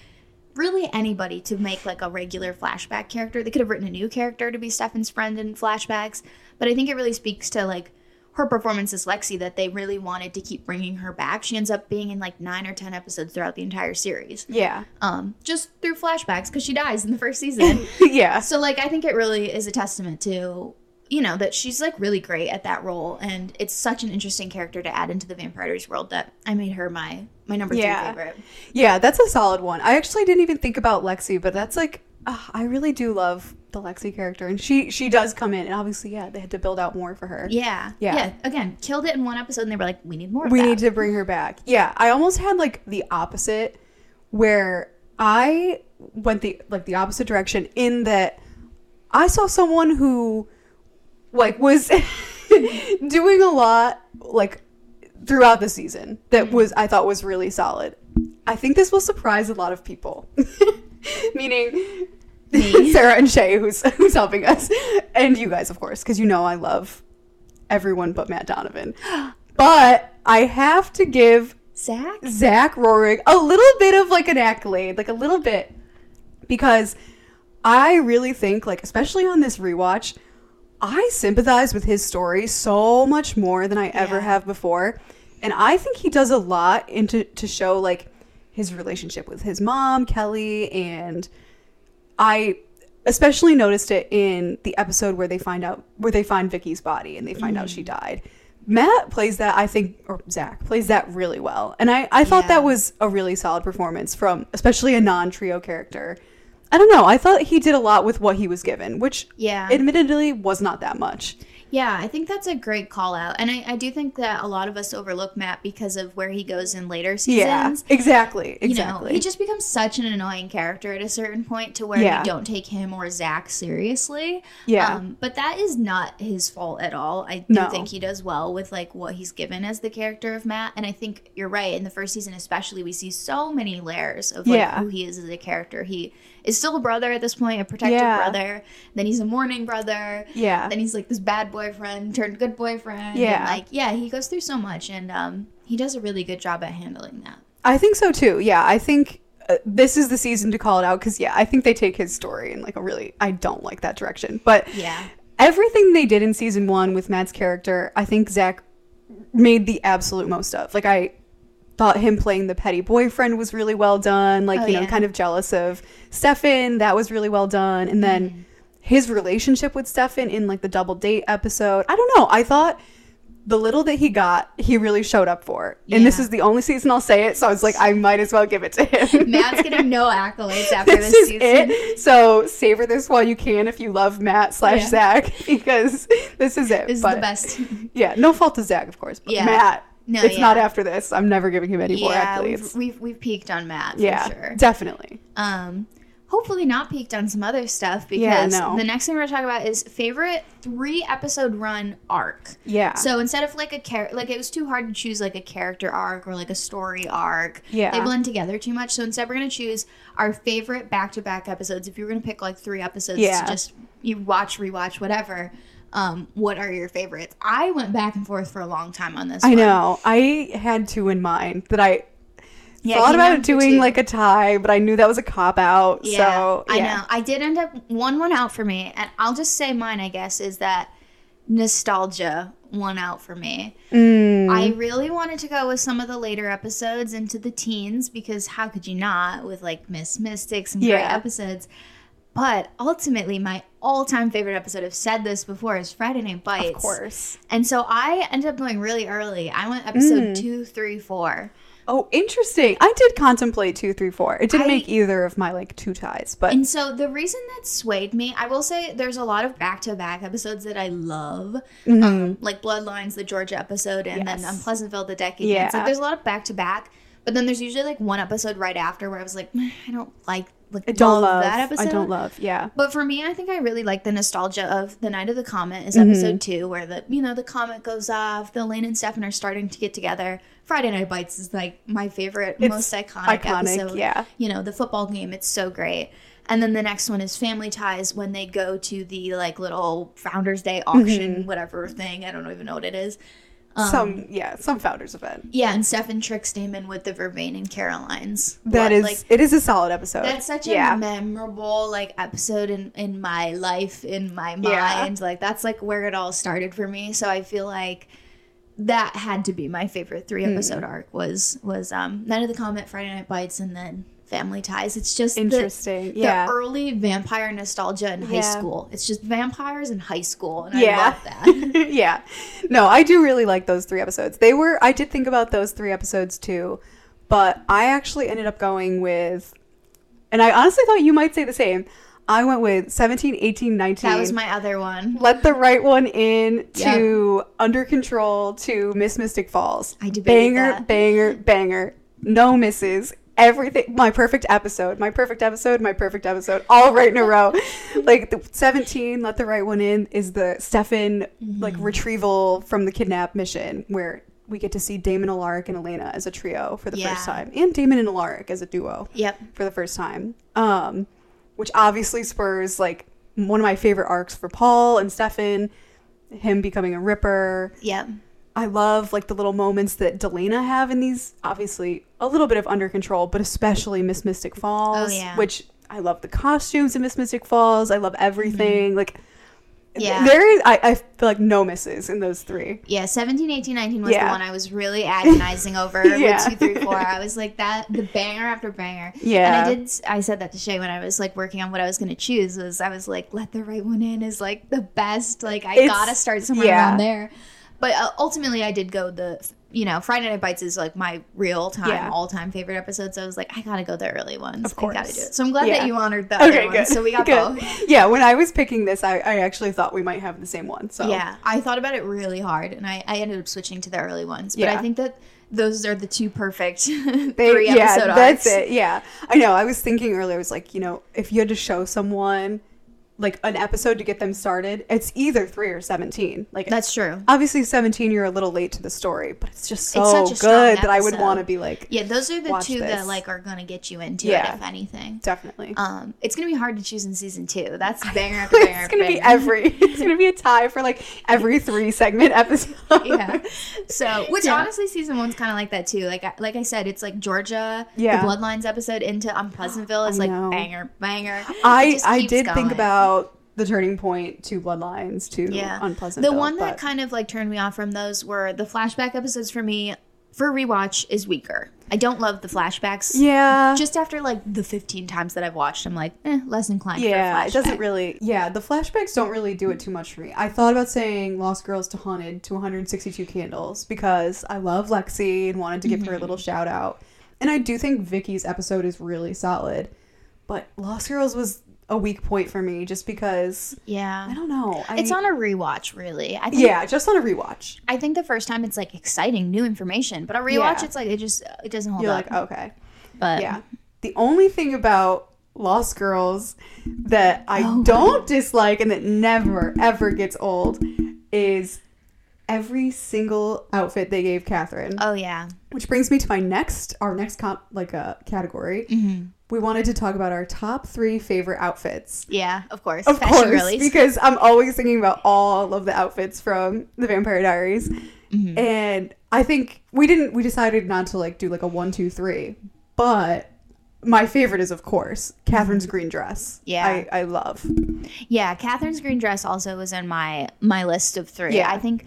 really anybody to make like a regular flashback character. They could have written a new character to be Stefan's friend in flashbacks. But I think it really speaks to like her performance as Lexi that they really wanted to keep bringing her back. She ends up being in like nine or ten episodes throughout the entire series, Yeah. um, just through flashbacks because she dies in the first season. [LAUGHS] yeah. so like I think it really is a testament to you know that she's like really great at that role, and it's such an interesting character to add into the Vampire Diaries world that I made her my my number Yeah. three favorite. Yeah, that's a solid one. I actually didn't even think about Lexi, but that's like I really do love the Lexi character, and she she does come in, and obviously, yeah, they had to build out more for her. Yeah, Yeah. yeah. Again, killed it in one episode, and they were like, "We need more." Of we need to bring her back. Yeah, I almost had like the opposite, where I went the like the opposite direction in that I saw someone who like was [LAUGHS] doing a lot like throughout the season that mm-hmm. was I thought was really solid. I think this will surprise a lot of people. [LAUGHS] Meaning Me. [LAUGHS] Sarah and Shay who's who's helping us and you guys of course because you know I love everyone but Matt Donovan. But I have to give Zach. Zach Roerig a little bit of like an accolade, like a little bit, because I really think, like, especially on this rewatch, I sympathize with his story so much more than I ever Yeah. have before, and I think he does a lot into to show like his relationship with his mom, Kelly, and I especially noticed it in the episode where they find out where they find Vicky's body and they find out she mm-hmm. died. Matt plays that I think or Zach plays that really well. And I, I thought Yeah. that was a really solid performance from especially a non trio character. I don't know. I thought he did a lot with what he was given, which Yeah. admittedly was not that much. Yeah, I think that's a great call out. And I, I do think that a lot of us overlook Matt because of where he goes in later seasons. Yeah. seasons. Exactly. You Exactly. know, he just becomes such an annoying character at a certain point to where Yeah. we don't take him or Zach seriously. Yeah. Um, but that is not his fault at all. I do No. think he does well with like what he's given as the character of Matt. And I think you're right. In the first season, especially, we see so many layers of like Yeah. who he is as a character. He is still a brother at this point, a protective Yeah. brother. Then he's a mourning brother. yeah. Then he's like this bad boyfriend turned good boyfriend. Yeah. Like, yeah, he goes through so much and um, he does a really good job at handling that. I think so too. Yeah, I think uh, this is the season to call it out because yeah, I think they take his story in like a really I don't like that direction. But Yeah. everything they did in season one with Matt's character, I think Zach made the absolute most of. Like I thought him playing the petty boyfriend was really well done. Like Oh, you know, yeah. kind of jealous of Stefan, that was really well done. And then Mm-hmm. his relationship with Stefan in like the double date episode, I don't know. I thought the little that he got, he really showed up for. And this is the only season I'll say it, so I was like, I might as well give it to him. [LAUGHS] Matt's getting no accolades after [LAUGHS] this this, is season. it. So savor this while you can if you love Matt slash Yeah. Zach [LAUGHS] because this is it. This is the best. Yeah, no fault to Zach, of course. But Yeah. Matt, No, it's not after this. I'm never giving him any more yeah, accolades. we've, we've we've peaked on Matt for yeah, sure. definitely. Um, hopefully not peaked on some other stuff Yeah, because no. the next thing we're gonna talk about is favorite three episode run arc. Yeah. So instead of like a char- like it was too hard to choose like a character arc or like a story arc. Yeah. They blend together too much. So instead we're gonna choose our favorite back to back episodes. If you were gonna pick like three episodes Yeah. to just you watch, rewatch, whatever. Um, what are your favorites? I went back and forth for a long time on this. I one. know. I had two in mind that I Yeah, thought about doing like a tie, but I knew that was a cop out. Yeah, so I know. I did end up one one out for me, and I'll just say mine. I guess is that nostalgia one out for me. Mm, I really wanted to go with some of the later episodes into the teens because how could you not with like Miss Mystics and great Yeah. episodes. But ultimately, my all-time favorite episode, I've said this before, is Friday Night Bites. of course. And so I ended up going really early. I went episode Mm. two, three, four. Oh, interesting. I did contemplate two, three, four. It didn't I- make either of my like two ties, but And so the reason that swayed me, I will say there's a lot of back to back episodes that I love. Um, like Bloodlines, the Georgia episode, and then Mm-hmm. Yes. um, Pleasantville, the Decade Yeah. Like there's a lot of back to back. But then there's usually like one episode right after where I was like, I don't like like I don't love that episode. I don't love. Yeah. But for me, I think I really like the nostalgia of the night of the comet is Mm-hmm. episode two, where the you know the comet goes off. Elena and Stefan are starting to get together. Friday Night Bites is like my favorite, It's most iconic, iconic, episode. yeah. you know the football game. It's so great. And then the next one is Family Ties when they go to the like little Founders Day auction, Mm-hmm. whatever thing. I don't even know what it is. Some yeah, some founders event. Yeah, and Stefan tricks Damon with the Vervain and Caroline's. That is like it is a solid episode. that's such a memorable like episode in in my life in my Yeah. mind like that's like where it all started for me so i feel like that had to be my favorite three Hmm. episode arc was was um night of the comet friday night bites and then family ties it's just Interesting. the, yeah. early vampire nostalgia in high Yeah. school it's just vampires in high school and i yeah. love that [LAUGHS] yeah. No, I do really like those three episodes. They were I did think about those three episodes too, but I actually ended up going with and I honestly thought you might say the same. I went with 17, 18, 19. that was my other one Let the right one in [LAUGHS] to Under Control to Miss Mystic Falls. I debated banger, that. banger, banger. No misses. Everything. My perfect episode. My perfect episode. My perfect episode. All right in a row. [LAUGHS] like the 17, Let the right one in is the Stefan like Mm-hmm. retrieval from the kidnap mission where we get to see Damon Alaric and Elena as a trio for the Yeah. first time, and Damon and Alaric as a duo yep for the first time. Um, which obviously spurs like one of my favorite arcs for Paul and Stefan, him becoming a ripper. yep I love like the little moments that Delena have in these. Obviously, a little bit of under control, but especially Miss Mystic Falls. Oh, yeah. Which I love the costumes in Miss Mystic Falls. I love everything. Like, Mm-hmm. Yeah. there is. I, I feel like no misses in those three. Yeah, 17, 18, 19 was Yeah. the one I was really [LAUGHS] agonizing over Yeah. with 2, 3, 4. I [LAUGHS] was like, that, the banger after banger. Yeah. And I did, I said that to Shay when I was like working on what I was going to choose, was I was like, let the right one in is like the best. Like, I It's- gotta start somewhere yeah. around there. But uh, ultimately, I did go the, you know, Friday Night Bites is like my real time, Yeah. all time favorite episode. So I was like, I gotta go the early ones. Of course. I gotta do it. So I'm glad Yeah. that you honored the other Okay, good. So we got good. both. Yeah, when I was picking this, I, I actually thought we might have the same one. So Yeah, I thought about it really hard, and I, I ended up switching to the early ones. But Yeah. I think that those are the two perfect [LAUGHS] They, three yeah, episode that's it. Yeah, I know. I was thinking earlier. I was like, you know, if you had to show someone like an episode to get them started, it's either three or seventeen. Like That's true. obviously seventeen, you're a little late to the story, but it's just so It's such a strong good that I would want to be like, Yeah, those are the two that like are gonna get you into Yeah. it, if anything. definitely. Um, it's gonna be hard to choose in season two. That's banger after banger. it's gonna be every. [LAUGHS] It's gonna be a tie for like every three segment episode. yeah. So, which Yeah. honestly, season one's kind of like that too. Like, I- like I said, it's like Georgia, Yeah. the Bloodlines episode into um, Pleasantville. It's I like know. banger, banger. I I did think going. About the turning point to Bloodlines to yeah. Unpleasant. The one that kind of like turned me off from those were the flashback episodes for me. For rewatch is weaker. I don't love the flashbacks. yeah Just after like the 15 times that I've watched, I'm like, eh, less inclined. Yeah, it doesn't really. Yeah, the flashbacks don't really do it too much for me. I thought about saying Lost Girls to Haunted to 162 Candles because I love Lexi and wanted to give her a little Mm-hmm. shout out. And I do think Vicki's episode is really solid. But Lost Girls was a weak point for me just because yeah I don't know. I, It's on a rewatch, really. I think, Yeah, just on a rewatch. I think the first time it's like exciting, new information, but a rewatch, Yeah. it's like it just it doesn't hold You're up. like, okay. but Yeah. The only thing about Lost Girls that I Oh. don't dislike and that never ever gets old is every single outfit they gave Katherine. oh yeah, Which brings me to my next our next comp like uh, category. Mm-hmm. We wanted to talk about our top three favorite outfits. yeah, of course, Of Fashion course, girlies. because I'm always thinking about all of the outfits from the Vampire Diaries, Mm-hmm. and I think we didn't. We decided not to like do like a one, two, three, but my favorite is of course Katherine's green dress. Mm-hmm. Yeah. I, I love. Yeah, Katherine's green dress also was in my my list of three. Yeah. I think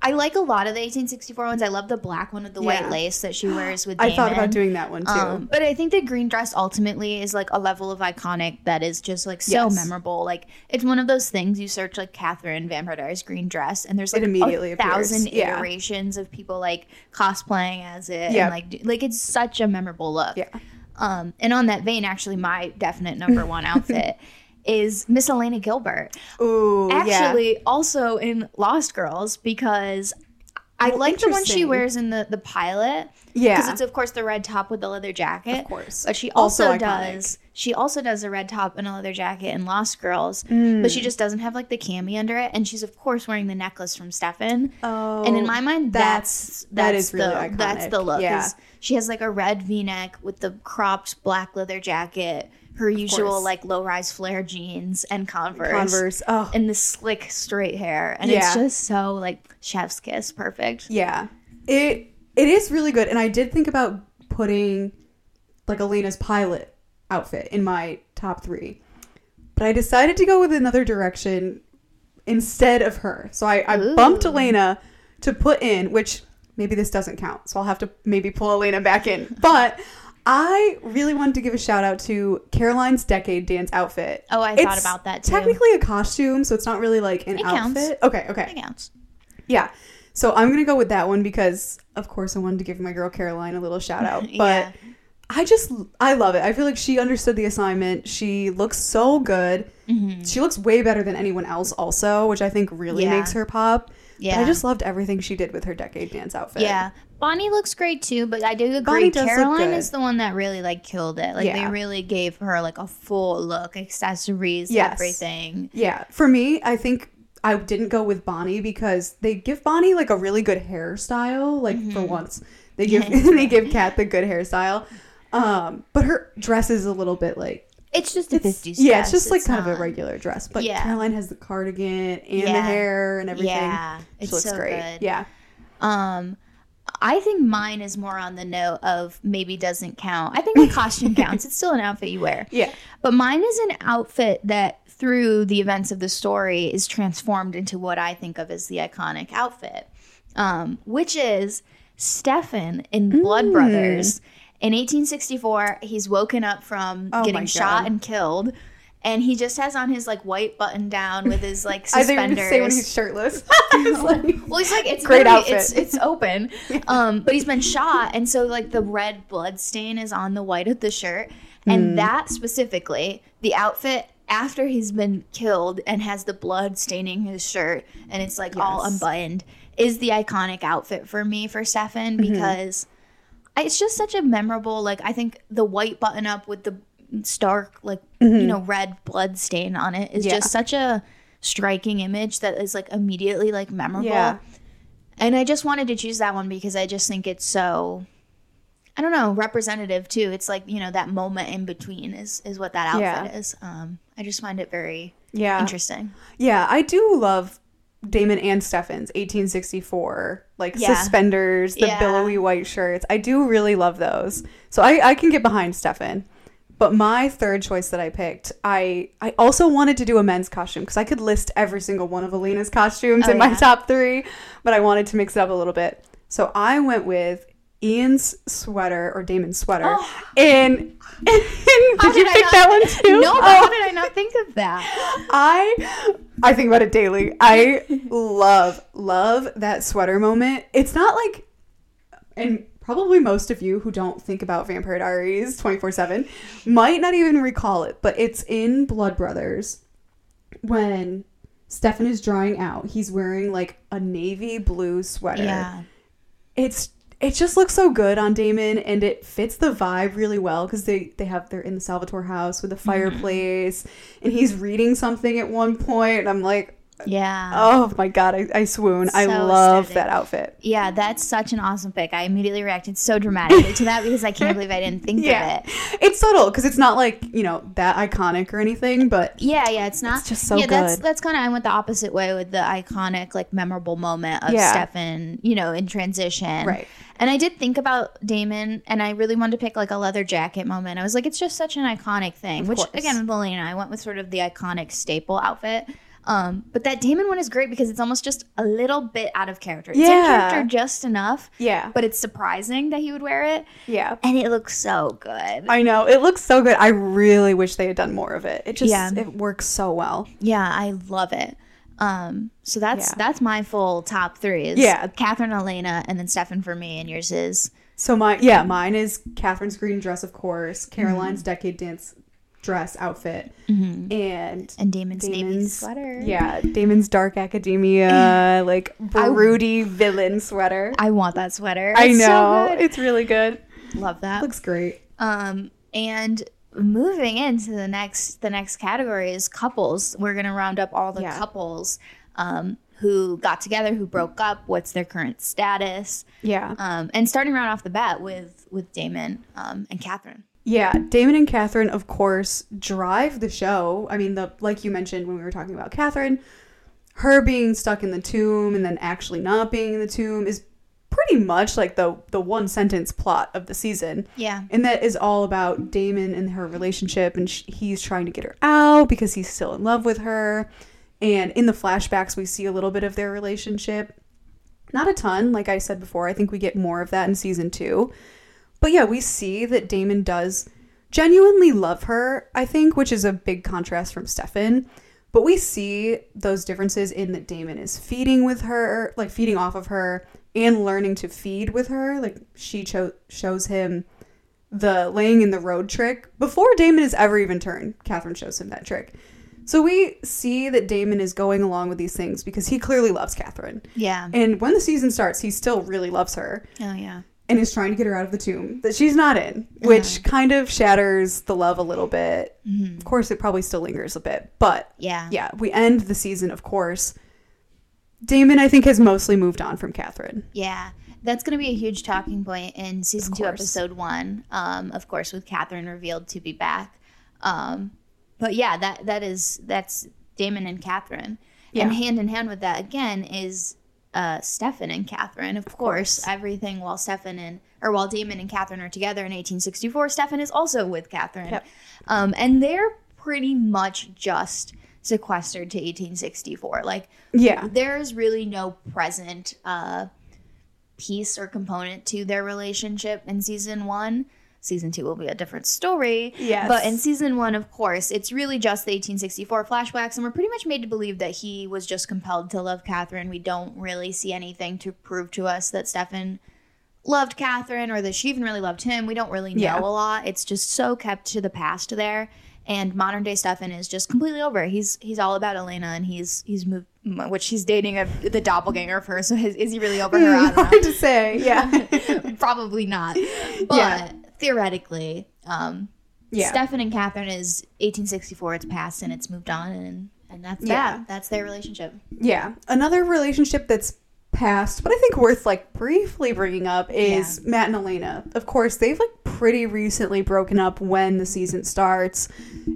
I like a lot of the 1864 ones. I love the black one with the white lace that she [GASPS] wears with. I thought about doing that one too. Um, but I think the green dress ultimately is like a level of iconic that is just like so Yes. memorable. Like it's one of those things you search like Katherine Vampire Diaries green dress, and there's like immediately a appears. thousand Yeah. iterations of people like cosplaying as it. Yep. And like do- like it's such a memorable look. yeah. Um, and on that vein, actually, my definite number one [LAUGHS] outfit is Miss Elena Gilbert. Ooh, yeah. Actually, also in Lost Girls because. I Oh, like the one she wears in the, the pilot Yeah. because it's of course the red top with the leather jacket. Of course. But she Also also, does she also does a red top and a leather jacket in Lost Girls, but Mm. she just doesn't have like the cami under it, and she's of course wearing the necklace from Stefan. Oh, and in my mind, that's that's, that is really the iconic. that's the look. Yeah. She has like a red V neck with the cropped black leather jacket, her usual course. like low rise flare jeans and Converse, Converse. Oh, and the slick straight hair, and it's just so like chef's kiss, perfect. yeah. It it is really good, and I did think about putting like Elena's pilot outfit in my top three, but I decided to go with another direction instead of her. So I, I bumped Elena to put in, which maybe this doesn't count. So I'll have to maybe pull Elena back in. But I really wanted to give a shout out to Caroline's decade dance outfit. Oh, I thought about that too. Technically a costume, so it's not really like an It counts. outfit. Okay, okay. That counts. Yeah. So I'm gonna go with that one because of course I wanted to give my girl Caroline a little shout out. [LAUGHS] But Yeah. I just I love it. I feel like she understood the assignment. She looks so good. Mm-hmm. She looks way better than anyone else also, which I think really Yeah. makes her pop. Yeah. But I just loved everything she did with her decade dance outfit. Yeah. Bonnie looks great too, but I do agree. Bonnie Caroline good. is the one that really like killed it. Like Yeah. they really gave her like a full look, accessories, Yes. everything. Yeah. For me, I think I didn't go with Bonnie because they give Bonnie like a really good hairstyle. Like for Mm-hmm. once, they give [LAUGHS] [LAUGHS] they give Kat the good hairstyle. Um, but her dress is a little bit like It's just a it's, fifties. yeah, it's just like kind of a regular dress. But Yeah. Caroline has the cardigan and the hair and everything. Yeah, she it's looks so great. good. Yeah. Um, I think mine is more on the note of maybe doesn't count. I think the [LAUGHS] costume counts. It's still an outfit you wear. Yeah. But mine is an outfit that, through the events of the story, is transformed into what I think of as the iconic outfit, um, which is Stefan in Blood Mm. Brothers. In 1864, he's woken up from Oh getting shot and killed. And he just has on his like white button down with his like [LAUGHS] I suspenders. say when he's shirtless. [LAUGHS] [LAUGHS] It's like- Well, he's like it's Great outfit. It's it's open, um, but he's been shot, and so like the red blood stain is on the white of the shirt, and that specifically, the outfit after he's been killed and has the blood staining his shirt, and it's like all unbuttoned, is the iconic outfit for me for Stefan Mm-hmm. because I- it's just such a memorable. Like I think the white button up with the stark like you know red blood stain on it is Mm-hmm. Yeah. just such a striking image that is like immediately like memorable. Yeah. And I just wanted to choose that one because I just think it's so I don't know, representative too. It's like, you know, that moment in between is is what that outfit Yeah. is. Um I just find it very yeah. interesting. Yeah, I do love Damon and Stefan's 1864, like Yeah. suspenders, the Yeah. billowy white shirts. I do really love those. So I, I can get behind Stefan. But my third choice that I picked, I I also wanted to do a men's costume because I could list every single one of Elena's costumes Oh, in my top three, but I wanted to mix it up a little bit. So I went with Ian's sweater or Damon's sweater. Oh. In, did How you pick not- that one too? No, but Oh. how did I not think of that? I I think about it daily. I love love that sweater moment. It's not like and probably most of you who don't think about Vampire Diaries 24/7 might not even recall it, but it's in Blood Brothers when Stefan is drying out. He's wearing like a navy blue sweater. Yeah. It's it just looks so good on Damon and it fits the vibe really well because they they have they're in the Salvatore house with a Mm-hmm. fireplace and he's reading something at one point and I'm like Yeah. oh my god I, I swoon I love aesthetic. that outfit Yeah, that's such an awesome pick. I immediately reacted so dramatically to that because I can't believe I didn't think yeah of it. it's subtle because it's not like you know that iconic or anything but Yeah, yeah, it's not It's just so yeah, that's good. that's kind of I went the opposite way with the iconic, like memorable moment of Yeah. Stefan, you know, in transition. Right. And I did think about Damon, and I really wanted to pick like a leather jacket moment. I was like, it's just such an iconic thing. Of which course. again, with Elena, I went with sort of the iconic staple outfit. Um, but that Damon one is great because it's almost just a little bit out of character. It's in Yeah. character just enough, Yeah. but it's surprising that he would wear it. Yeah. And it looks so good. I know. It looks so good. I really wish they had done more of it. It just Yeah. it works so well. Yeah, I love it. Um, so that's Yeah. that's my full top three is Yeah. Katherine, Elena, and then Stefan for me, and yours is So my yeah, mine is Katherine's green dress, of course. Caroline's decade dance dress outfit, and and Damon's, navy sweater. yeah, Damon's dark academia [CLEARS THROAT] like broody villain sweater. I want that sweater. I It's so know. good. it's really good. love that. looks great. Um, and moving into the next the next category is couples. We're gonna round up all the Yeah. couples um, who got together, who broke up, what's their current status, Yeah. um, and starting right off the bat with with Damon um, and Katherine. Yeah, Damon and Katherine, of course, drive the show. I mean, the like you mentioned when we were talking about Katherine, her being stuck in the tomb and then actually not being in the tomb is pretty much like the the one sentence plot of the season. Yeah. And that is all about Damon and her relationship, and sh- he's trying to get her out because he's still in love with her. And in the flashbacks, we see a little bit of their relationship. Not a ton, like I said before. I think we get more of that in season two. But yeah, we see that Damon does genuinely love her, I think, which is a big contrast from Stefan. But we see those differences in that Damon is feeding with her, like feeding off of her, and learning to feed with her. Like she cho- shows him the laying in the road trick before Damon has ever even turned. Katherine shows him that trick. So we see that Damon is going along with these things because he clearly loves Katherine. Yeah. And when the season starts, he still really loves her Oh yeah. And is trying to get her out of the tomb. that she's not in, which kind of shatters the love a little bit. Of course, it probably still lingers a bit, but Yeah. yeah, we end the season, of course. Damon, I think, has mostly moved on from Katherine. Yeah. That's going to be a huge talking point in season two, episode one. Um, of course, with Katherine revealed to be back. Um, but yeah, that that is that's Damon and Katherine, Yeah. and hand in hand with that again is uh, Stefan and Katherine. Of, course, everything while Stefan and or while Damon and Katherine are together in 1864, Stefan is also with Katherine, Yep. um, and they're pretty much just sequestered to 1864. Like Yeah. there is really no present uh, piece or component to their relationship in season one. Season two will be a different story. Yes. But in season one, of course, it's really just the 1864 flashbacks, and we're pretty much made to believe that he was just compelled to love Katherine. We don't really see anything to prove to us that Stefan loved Katherine or that she even really loved him. We don't really know Yeah. a lot. It's just so kept to the past there. And modern day Stefan is just completely over. He's he's all about Elena, and he's he's moved, which he's dating a, the doppelganger of her. So is, is he really over her? I. Hard [LAUGHS] to say. Yeah. [LAUGHS] Probably not. But Yeah. Theoretically, um, Yeah. Stefan and Katherine is 1864. It's past and it's moved on, and and that's Yeah. that. That's their relationship. Yeah. Another relationship that's past, but I think worth like briefly bringing up is Matt and Elena. Of course, they've like pretty recently broken up when the season starts.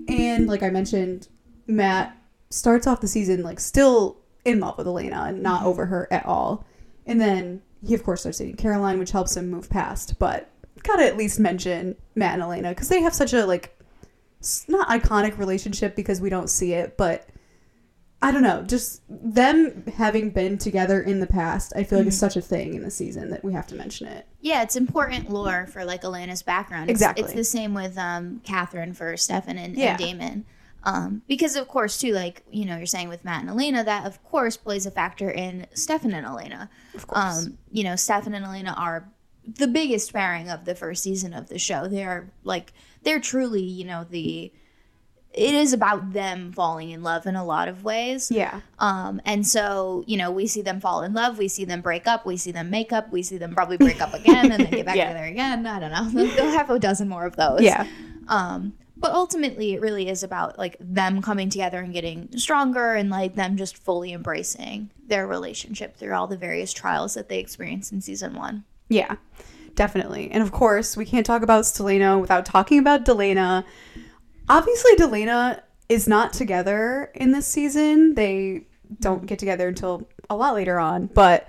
And like I mentioned, Matt starts off the season like still in love with Elena and not over her at all. And then he of course starts dating Caroline, which helps him move past. But Gotta at least mention Matt and Elena because they have such a like not iconic relationship because we don't see it, but I don't know, just them having been together in the past, I feel like it's such a thing in the season that we have to mention it. Yeah, it's important lore for like Elena's background. It's, Exactly. It's the same with um, Katherine for Stefan and, Yeah. and Damon. Um, because of course too, like you know, you're saying with Matt and Elena, that of course plays a factor in Stefan and Elena. of course. Um, you know, Stefan and Elena are the biggest pairing of the first season of the show. They are like they're truly, you know, the it is about them falling in love in a lot of ways. yeah. Um, and so, you know, we see them fall in love, we see them break up, we see them make up, we see them probably break up again and then get back [LAUGHS] Yeah. together again. I don't know. They'll have a dozen more of those. Yeah. Um, but ultimately, it really is about like them coming together and getting stronger and like them just fully embracing their relationship through all the various trials that they experience in season one. Yeah, definitely. And of course, we can't talk about Stelena without talking about Delena. Obviously, Delena is not together in this season. They don't get together until a lot later on, but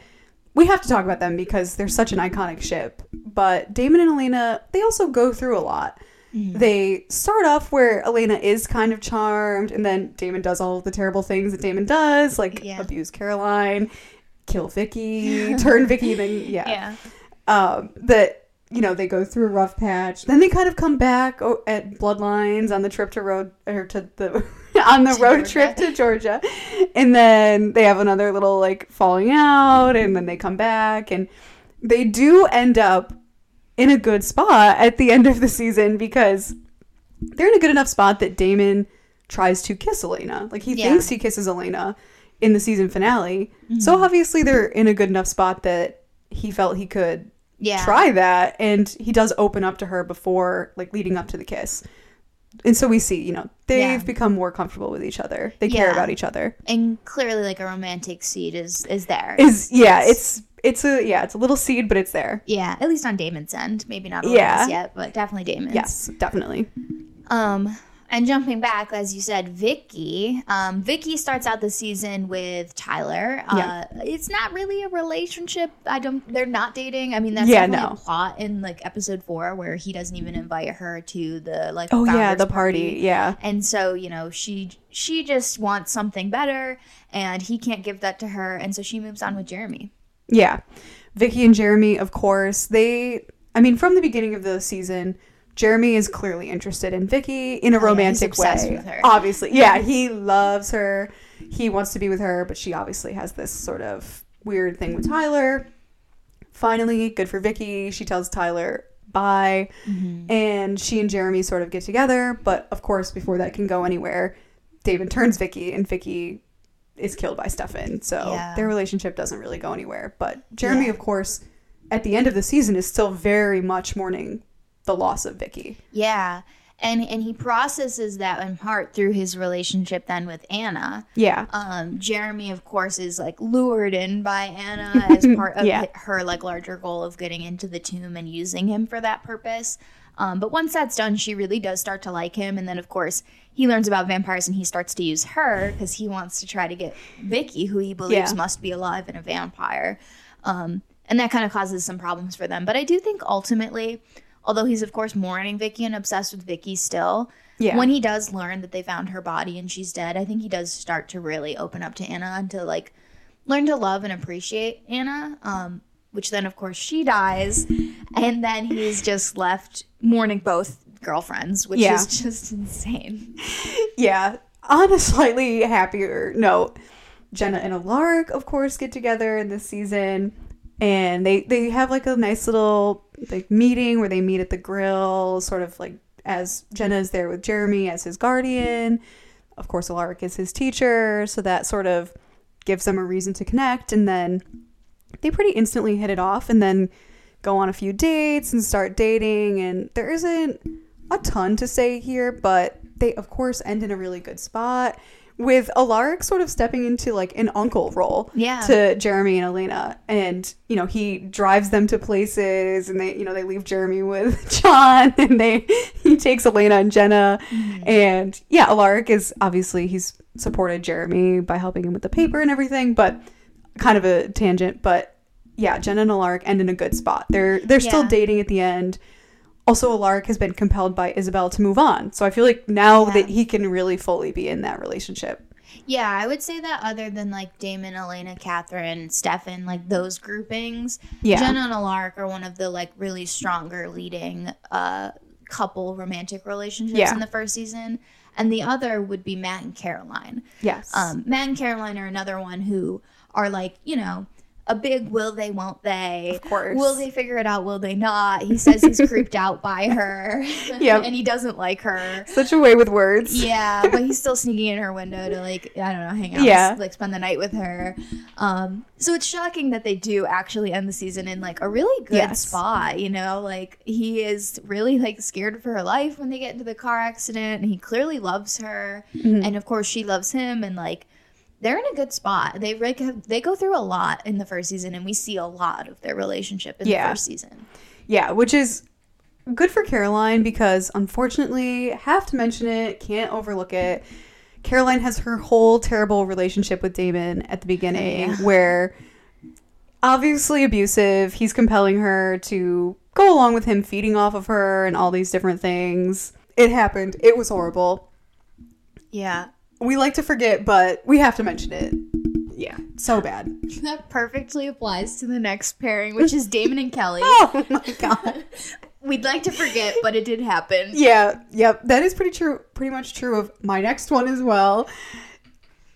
we have to talk about them because they're such an iconic ship. But Damon and Elena, they also go through a lot. Mm-hmm. They start off where Elena is kind of charmed, and then Damon does all the terrible things that Damon does, like Yeah. abuse Caroline, kill Vicki, [LAUGHS] turn Vicki, then yeah, Yeah. Um, that you know they go through a rough patch. Then they kind of come back at Bloodlines on the trip to road or to the [LAUGHS] on the To road Georgia. trip to Georgia, and then they have another little like falling out, and then they come back, and they do end up in a good spot at the end of the season because they're in a good enough spot that Damon tries to kiss Elena. Like he Yeah. thinks he kisses Elena in the season finale. Mm-hmm. So obviously they're in a good enough spot that he felt he could Yeah. try that and he does open up to her before like leading up to the kiss. And so we see, you know, they've Yeah. become more comfortable with each other. They care Yeah. about each other. And clearly, like a romantic seed is is there. Is yeah, it's it's a yeah, it's a little seed but it's there. yeah, at least on Damon's end. Maybe not Yeah. Yet, but definitely Damon's. Yes, definitely. Um, and jumping back, as you said, Vicki. Um, Vicki starts out the season with Tyler. Uh, Yeah. It's not really a relationship. I don't. They're not dating. I mean, that's Yeah, definitely no. a plot in like episode four where he doesn't even invite her to the like. Oh yeah, the party. Yeah. And so you know she she just wants something better, and he can't give that to her, and so she moves on with Jeremy. Yeah. Vicki and Jeremy, of course, they I mean, from the beginning of the season, Jeremy is clearly interested in Vicki in a Oh, romantic way. with her. Obviously. [LAUGHS] Yeah, he loves her. He wants to be with her, but she obviously has this sort of weird thing with Tyler. Finally, good for Vicki. She tells Tyler bye. Mm-hmm. And she and Jeremy sort of get together, but of course, before that can go anywhere, Damon turns Vicki and Vicki is killed by Stefan. So Yeah. their relationship doesn't really go anywhere. But Jeremy, Yeah. of course, at the end of the season is still very much mourning the loss of Vicki. Yeah. And and he processes that in part through his relationship then with Anna. Yeah. Um, Jeremy, of course, is like lured in by Anna [LAUGHS] as part of Yeah. her like larger goal of getting into the tomb and using him for that purpose. Um, but once that's done, she really does start to like him, and then of course he learns about vampires and he starts to use her because he wants to try to get Vicki, who he believes Yeah. must be alive and a vampire. Um, and that kind of causes some problems for them. But I do think ultimately, although he's of course mourning Vicki and obsessed with Vicki still, Yeah. when he does learn that they found her body and she's dead, I think he does start to really open up to Anna and to like learn to love and appreciate Anna. Um, which then of course she dies, and then he's just left mourning both girlfriends, which Yeah. is just insane. yeah. On a slightly happier note, Jenna and Alaric, of course, get together in this season, and they they have like a nice little like meeting where they meet at the grill, sort of like as Jenna is there with Jeremy as his guardian. Of course, Alaric is his teacher, so that sort of gives them a reason to connect, and then they pretty instantly hit it off, and then go on a few dates and start dating, and there isn't a ton to say here, but they of course end in a really good spot with Alaric sort of stepping into like an uncle role Yeah. to Jeremy and Elena. And, you know, he drives them to places and they, you know, they leave Jeremy with [LAUGHS] John [LAUGHS] and they he takes Elena and Jenna. Mm-hmm. And yeah, Alaric is obviously he's supported Jeremy by helping him with the paper and everything, but kind of a tangent, but yeah, Jenna and Alaric end in a good spot. They're they're still dating at the end. Also, Alaric has been compelled by Isobel to move on. So I feel like now Yeah. that he can really fully be in that relationship. Yeah, I would say that other than like Damon, Elena, Katherine, Stefan, like those groupings, Yeah. Jenna and Alaric are one of the like really stronger leading uh couple romantic relationships Yeah. in the first season. And the other would be Matt and Caroline. Yes. Um, Matt and Caroline are another one who are like, you know, a big will they, won't they? Of course. Will they figure it out? Will they not? He says he's [LAUGHS] creeped out by her. [LAUGHS] Yep. and he doesn't like her. Such a way with words. Yeah, but he's still [LAUGHS] sneaking in her window to like I don't know, hang out, Yeah. like spend the night with her. Um, so it's shocking that they do actually end the season in like a really good Yes. spot. You know, like he is really like scared for her life when they get into the car accident, and he clearly loves her, Mm-hmm. and of course she loves him, and like they're in a good spot. They like they go through a lot in the first season, and we see a lot of their relationship in Yeah. the first season. Yeah, which is good for Caroline because unfortunately, have to mention it, can't overlook it. Caroline has her whole terrible relationship with Damon at the beginning Yeah. [LAUGHS] where obviously abusive, he's compelling her to go along with him feeding off of her and all these different things. It happened. It was horrible. Yeah. We like to forget, but we have to mention it. Yeah, so bad. That perfectly applies to the next pairing, which is Damon and Kelly. [LAUGHS] Oh my god. [LAUGHS] We'd like to forget, but it did happen. Yeah, yep. That is pretty true. Pretty much true of my next one as well.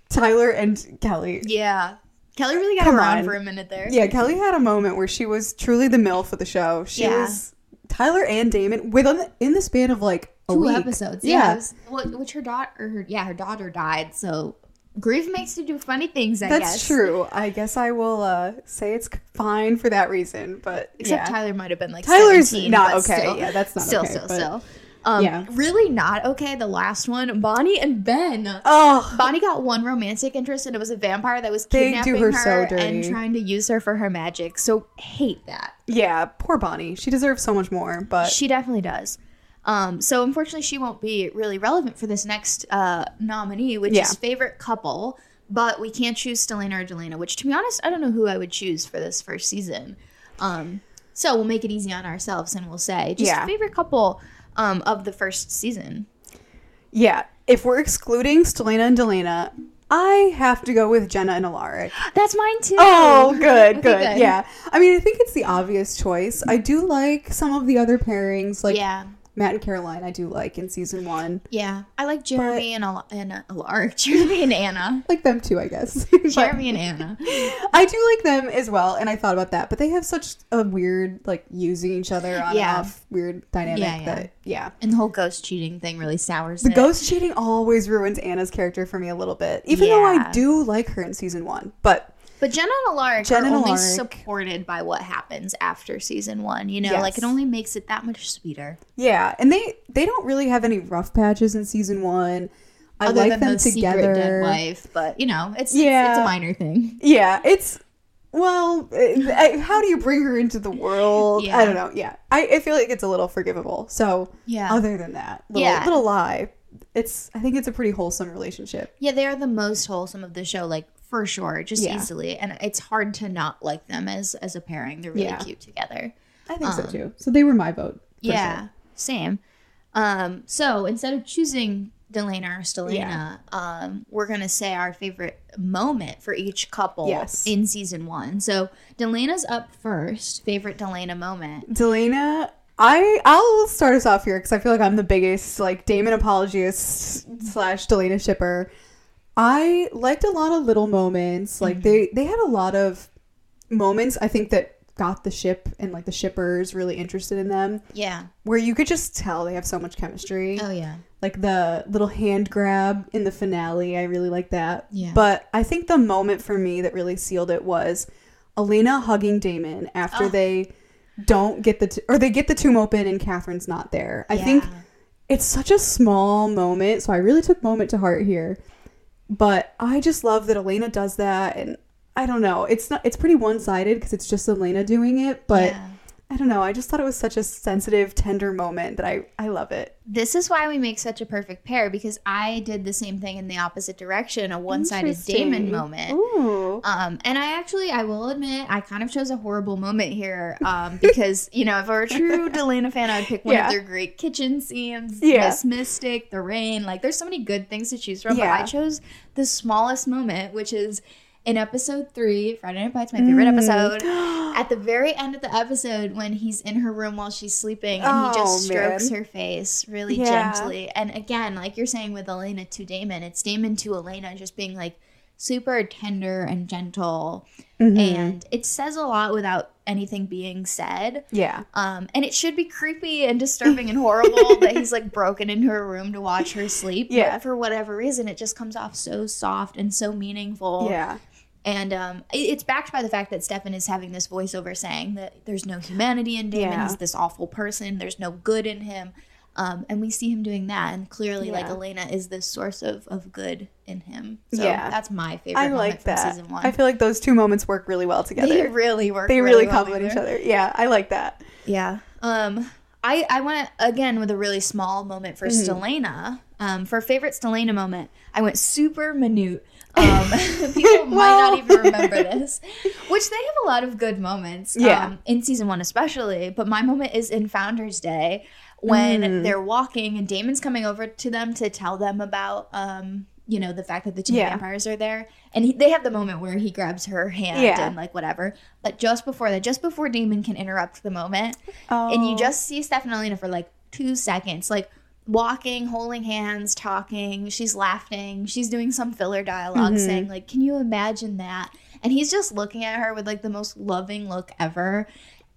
Tyler and Kelly. Yeah. Kelly really got Come around on. for a minute there. Yeah, Kelly had a moment where she was truly the mill for the show. She Yeah. was Tyler and Damon within in the span of like Two week. episodes. Yeah. Yeah. Was- which her daughter, her, yeah, her daughter died. So grief makes you do funny things, I That's guess. true. I guess I will uh, say it's fine for that reason, but Except yeah. Tyler might have been like Tyler's not okay. Still, Yeah, that's not still, okay, still, but- still. Um, yeah. Really not okay. The last one, Bonnie and Ben. Oh, Bonnie got one romantic interest, and it was a vampire that was kidnapping her her, so and trying to use her for her magic. So hate that. yeah. Poor Bonnie. She deserves so much more, but She definitely does. Um, so unfortunately, she won't be really relevant for this next uh, nominee, which Yeah. is favorite couple. But we can't choose Stelena or Delena, which, to be honest, I don't know who I would choose for this first season. Um, so we'll make it easy on ourselves and we'll say just Yeah. favorite couple um, of the first season. yeah. If we're excluding Stelena and Delena, I have to go with Jenna and Alaric. That's mine too. Oh, [LAUGHS] good, Okay, good, Yeah. I mean, I think it's the obvious choice. I do like some of the other pairings, like yeah, Matt and Caroline. I do like in season one. yeah. I like Jeremy and Al- and uh, Alar, [LAUGHS] Jeremy and Anna, Like them too, I guess. [LAUGHS] Jeremy and Anna. I do like them as well, and I thought about that. But they have such a weird, like using each other on Yeah. and off, weird dynamic. Yeah, yeah. That yeah. And the whole ghost cheating thing really sours The it. ghost cheating always ruins Anna's character for me a little bit, even though I do like her in season one. But But Jenna and Alaric Jen are and only Alaric. supported by what happens after season one. You know, Yes. like it only makes it that much sweeter. yeah, and they they don't really have any rough patches in season one. I Other like than them the secret dead together. wife, but you know, it's Yeah. it's a minor thing. Yeah, it's well, uh, I- how do you bring her into the world? Yeah. I don't know. Yeah, I, I feel like it's a little forgivable. So Yeah. other than that, little, Yeah. little lie. It's I think it's a pretty wholesome relationship. Yeah, they are the most wholesome of the show, like for sure, just Yeah. easily, and it's hard to not like them as as a pairing. They're really Yeah. cute together. I think so Um, too. So they were my vote. yeah, sure. same. Um, so instead of choosing Delena or Stelena, Yeah. um, we're gonna say our favorite moment for each couple Yes. in season one. So Delena's up first. Favorite Delena moment. Delena, I I'll start us off here because I feel like I'm the biggest like Damon apologist slash Delena shipper. I liked a lot of little moments. Like they mm-hmm. they had a lot of moments. I think that got the ship and like the shippers really interested in them. Yeah. Where you could just tell they have so much chemistry. Oh yeah. Like the little hand grab in the finale, I really like that. Yeah. But I think the moment for me that really sealed it was Elena hugging Damon after Oh. they don't get the t- or they get the tomb open and Katherine's not there. I think it's such a small moment, so I really took moment to heart here. But I just love that Elena does that, and I don't know. It's not. It's pretty one sided because it's just Elena doing it, but. Yeah. I don't know. I just thought it was such a sensitive, tender moment that I I love it. This is why we make such a perfect pair because I did the same thing in the opposite direction, a one-sided Damon moment. Ooh. Um, and I actually, I will admit, I kind of chose a horrible moment here um, [LAUGHS] because, you know, if I were a true [LAUGHS] Delena fan, I'd pick one Yeah. of their great kitchen scenes, Yeah. Miss Mystic, The Rain. Like, there's so many good things to choose from, Yeah. but I chose the smallest moment, which is in episode three, Friday Night Bites, my favorite episode. [GASPS] At the very end of the episode, when he's in her room while she's sleeping and he Oh, just strokes man. her face really Yeah. gently. And again, like you're saying with Elena to Damon, it's Damon to Elena just being like super tender and gentle. Mm-hmm. And it says a lot without anything being said. Yeah. Um, and it should be creepy and disturbing and horrible [LAUGHS] that he's like broken into her room to watch her sleep. Yeah. But for whatever reason, it just comes off so soft and so meaningful. Yeah. And um, it- it's backed by the fact that Stefan is having this voiceover saying that there's no humanity in Damon. Yeah. He's this awful person. There's no good in him. Um, and we see him doing that. And clearly, like, Elena is this source of, of good in him. So Yeah. that's my favorite I moment like from that. season one. I feel like those two moments work really well together. they really work. They really, well complement each other. Yeah, I like that. Yeah. Um, I, I went again with a really small moment for Mm-hmm. Stelena. Um, for favorite Stelena moment, I went super minute. Um, [LAUGHS] [LAUGHS] people might not even remember [LAUGHS] this, which they have a lot of good moments. Yeah. Um, in season one especially. But my moment is in Founders Day when Mm. they're walking and Damon's coming over to them to tell them about um, you know, the fact that the two Yeah. vampires are there. And he, they have the moment where he grabs her hand Yeah. and like whatever. But just before that, just before Damon can interrupt the moment, Oh. and you just see Steph and Elena for like two seconds, like walking, holding hands, talking. She's laughing. She's doing some filler dialog Mm-hmm. saying, like, can you imagine that? And he's just looking at her with like the most loving look ever.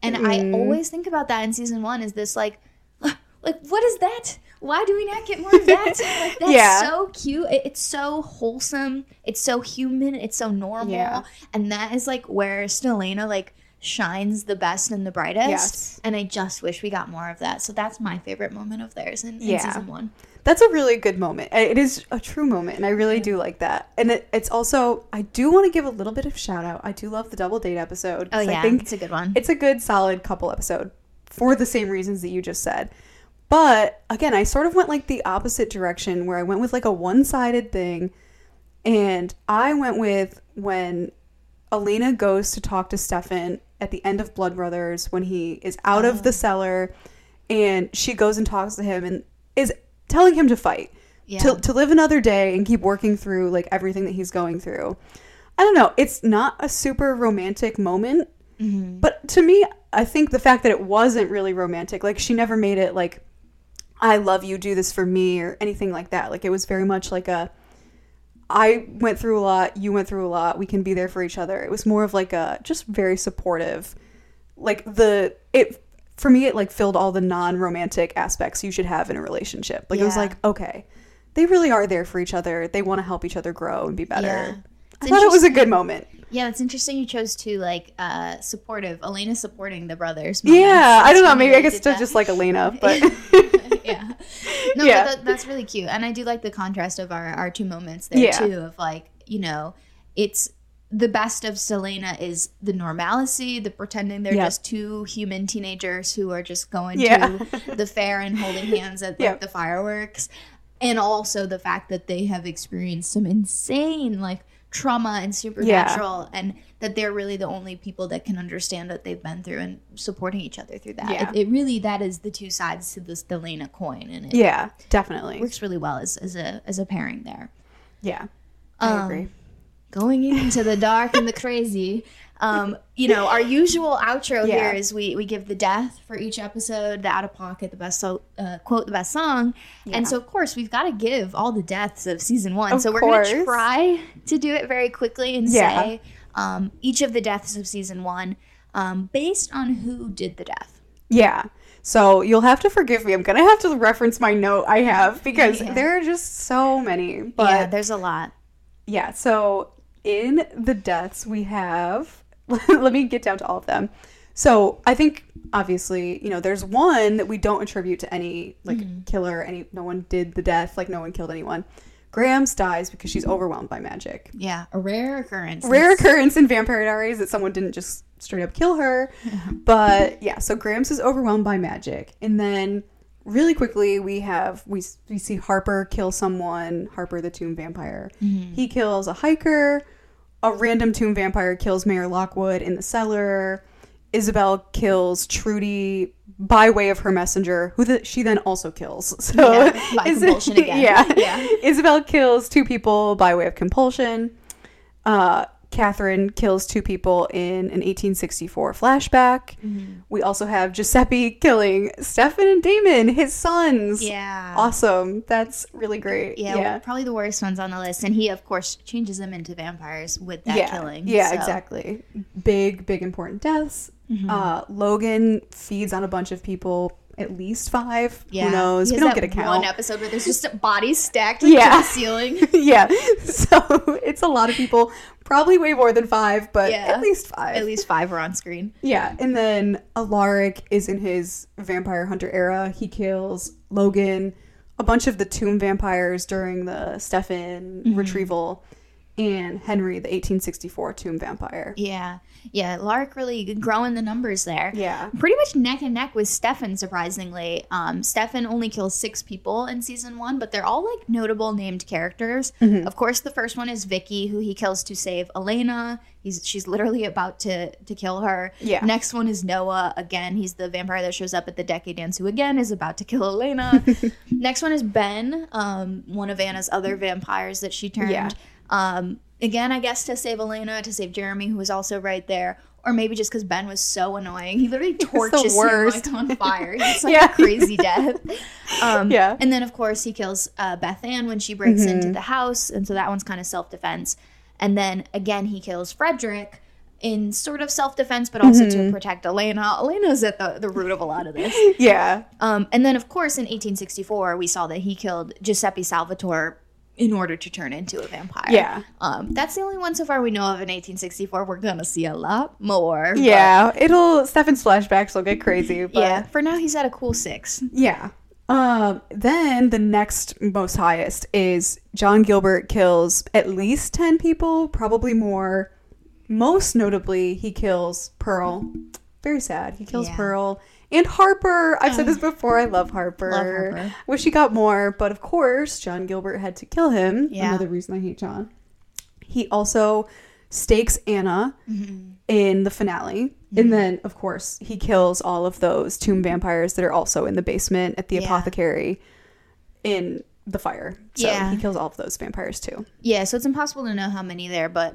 And I Mm-hmm. always think about that in season one is this like, [SIGHS] like, what is that? Why do we not get more of that? [LAUGHS] Like, that's Yeah. so cute. It- it's so wholesome. It's so human. It's so normal. Yeah. And that is like where Stelena like shines the best and the brightest. Yes. And I just wish we got more of that. So that's my favorite moment of theirs in, in Yeah. season one. That's a really good moment. It is a true moment, and I really do like that. And it, it's also, I do want to give a little bit of shout out. I do love the double date episode. Oh yeah, I think it's a good one. it's a good, solid couple episode for the same reasons that you just said. But again, I sort of went like the opposite direction where I went with like a one sided thing. And I went with when Elena goes to talk to Stefan at the end of Blood Brothers when he is out of Oh. the cellar and she goes and talks to him and is telling him to fight. Yeah. To, to live another day and keep working through like everything that he's going through. I don't know. It's not a super romantic moment, Mm-hmm. but to me, I think the fact that it wasn't really romantic, like she never made it like, I love you, do this for me, or anything like that. Like it was very much like a, I went through a lot, you went through a lot, we can be there for each other. It was more of like a just very supportive, like the, it, for me, it like filled all the non romantic aspects you should have in a relationship. Like it was like, okay, they really are there for each other. They want to help each other grow and be better. Yeah. I thought it was a good moment. Yeah, it's interesting you chose to like uh supportive Elena supporting the brothers. moments. Yeah, I don't know. Maybe I did that. just like Elena, but [LAUGHS] [LAUGHS] yeah. [LAUGHS] No, Yeah. that, that's really cute. And I do like the contrast of our, our two moments there Yeah. too of like, you know, it's the best of Stelena is the normalcy, the pretending they're Yep. just two human teenagers who are just going Yeah. to the fair and holding [LAUGHS] hands at like Yep. the fireworks. And also the fact that they have experienced some insane like trauma and supernatural and that they're really the only people that can understand what they've been through and supporting each other through that. Yeah. It, it really that is the two sides to this Delena coin and it yeah, definitely. works really well as, as a as a pairing there. Yeah, I Um, agree. Going into the dark and the crazy. Um, you know, our usual outro Yeah. here is we we give the death for each episode, the out of pocket, the best so, uh, quote, the best song, and so of course we've got to give all the deaths of season one. Of so we're gonna try to do it very quickly and Yeah. say um, each of the deaths of season one um, based on who did the death. Yeah. So you'll have to forgive me. I'm gonna have to reference my note I have [LAUGHS] because Yeah. there are just so many. But yeah, there's a lot. Yeah. So in the deaths we have [LAUGHS] let me get down to all of them. So I think obviously, you know, there's one that we don't attribute to any like Mm-hmm. killer, any no one did the death, like no one killed anyone. Grams dies because she's overwhelmed by magic. Yeah, a rare occurrence. rare occurrence in Vampire Diaries that someone didn't just straight up kill her. [LAUGHS] But yeah, so Gramps is overwhelmed by magic, and then really quickly we have we we see Harper kill someone. Harper, the tomb vampire, mm-hmm. he kills a hiker. A random tomb vampire kills Mayor Lockwood in the cellar. Isobel kills Trudy by way of her messenger, who the, she then also kills. [LAUGHS] So Yeah, by [LAUGHS] Is- compulsion again. [LAUGHS] Yeah, Yeah. Isobel kills two people by way of compulsion. Uh, Katherine kills two people in an 1864 flashback. Mm-hmm. We also have Giuseppe killing Stefan and Damon, his sons. Yeah. Awesome. That's really great. Yeah, Yeah. probably the worst ones on the list. And he, of course, changes them into vampires with that yeah. killing. Yeah, so- exactly. Big, big important deaths. Mm-hmm. Uh, Logan feeds on a bunch of people, at least five. Yeah. Who knows? We don't get a count. One episode where there's just bodies stacked [LAUGHS] like, Yeah. to the ceiling. [LAUGHS] yeah. So [LAUGHS] it's a lot of people. Probably way more than five, but Yeah. at least five. At least five are on screen. Yeah, and then Alaric is in his vampire hunter era. He kills Logan, a bunch of the tomb vampires during the Stefan Mm-hmm. retrieval, and Henry, the 1864 tomb vampire. Yeah. Yeah. Lark really growing the numbers there. Yeah. Pretty much neck and neck with Stefan, surprisingly. Um, Stefan only kills six people in season one, but they're all like notable named characters. Mm-hmm. Of course, the first one is Vicki, who he kills to save Elena. He's she's literally about to to kill her. Yeah. Next one is Noah. Again, he's the vampire that shows up at the decade dance, who again is about to kill Elena. [LAUGHS] Next one is Ben, um, one of Anna's other vampires that she turned. Yeah. Um, again, I guess to save Elena, to save Jeremy, who was also right there, or maybe just because Ben was so annoying. He literally [LAUGHS] torches him worst. like on fire. [LAUGHS] It's like Yeah. a crazy death. [LAUGHS] Um, Yeah. And then, of course, he kills uh, Beth Ann when she breaks into the house, and so that one's kind of self defense. And then again, he kills Frederick in sort of self defense, but also to protect Elena. Elena's at the, the root of a lot of this. Yeah. Um, and then, of course, in 1864, we saw that he killed Giuseppe Salvatore in order to turn into a vampire. Yeah. Um, that's the only one so far we know of in 1864. We're gonna see a lot more. but- Yeah. It'll Stefan's flashbacks will get crazy. [LAUGHS] But yeah. For now, he's at a cool six. Yeah. Um, then the next most highest is John Gilbert kills at least 10 people, probably more. Most notably, he kills Pearl. Very sad. He kills Yeah. Pearl and Harper. I've said this before. I love Harper. Love Harper. Wish he got more, but of course, John Gilbert had to kill him. Yeah. Another reason I hate John. He also stakes Anna Mm-hmm. in the finale. And then, of course, he kills all of those tomb vampires that are also in the basement at the Yeah. apothecary in the fire. So Yeah. he kills all of those vampires too. Yeah. So it's impossible to know how many there, but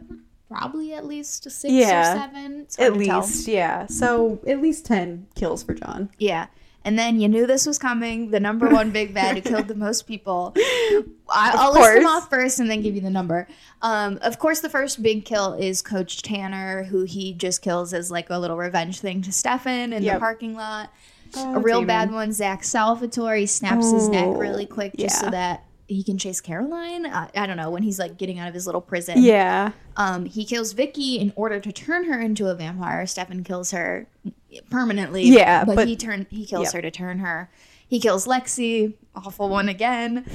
probably at least six Yeah. or seven. It's At least, yeah. So at least 10 kills for John. Yeah. And then you knew this was coming. The number one big bad who killed the most people. [LAUGHS] I, I'll list them off first and then give you the number. Um, of course, the first big kill is Coach Tanner, who he just kills as like a little revenge thing to Stefan in the parking lot. Oh, a real Damon. bad one, Zach Salvatore. He snaps his neck Oh, really quick just so that he can chase Caroline. I, I don't know when he's like getting out of his little prison. Yeah. Um, he kills Vicki in order to turn her into a vampire. Stefan kills her permanently. Yeah, but, but- he turn he kills her to turn her. He kills Lexi, awful one again.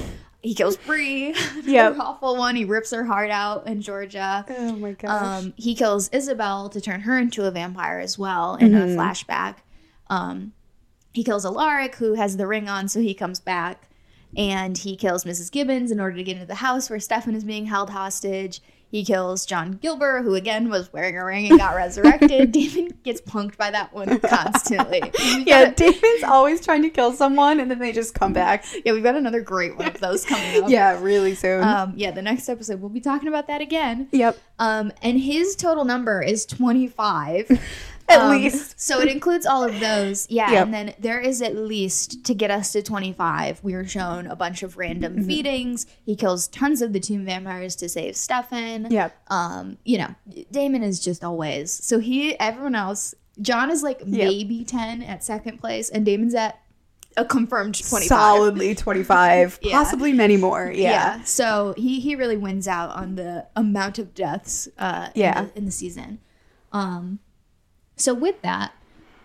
He kills Bree, [LAUGHS] Yep. awful one. He rips her heart out in Georgia. Oh my gosh. Um, he kills Isobel to turn her into a vampire as well in Mm-hmm. a flashback. Um, he kills Alaric, who has the ring on, so he comes back. And he kills Mrs. Gibbons in order to get into the house where Stefan is being held hostage. He kills John Gilbert, who again was wearing a ring and got resurrected. [LAUGHS] Damon gets punked by that one constantly. [LAUGHS] Yeah, got- Damon's always trying to kill someone and then they just come back. yeah, we've got another great one of those coming up. Yeah, really soon. Um, yeah, the next episode we'll be talking about that again. yep. Um, and his total number is 25. [LAUGHS] At Um, least. So it includes all of those. Yeah. Yep. And then there is at least, to get us to 25, we are shown a bunch of random Mm-hmm. feedings. He kills tons of the tomb vampires to save Stefan. Yep. Um, you know, Damon is just always. So he, everyone else, John is like maybe 10 at second place, and Damon's at a confirmed 25. Solidly [LAUGHS] 25, Yeah. possibly many more. Yeah. Yeah. So he he really wins out on the amount of deaths uh Yeah. in, the, in the season. Um so with that,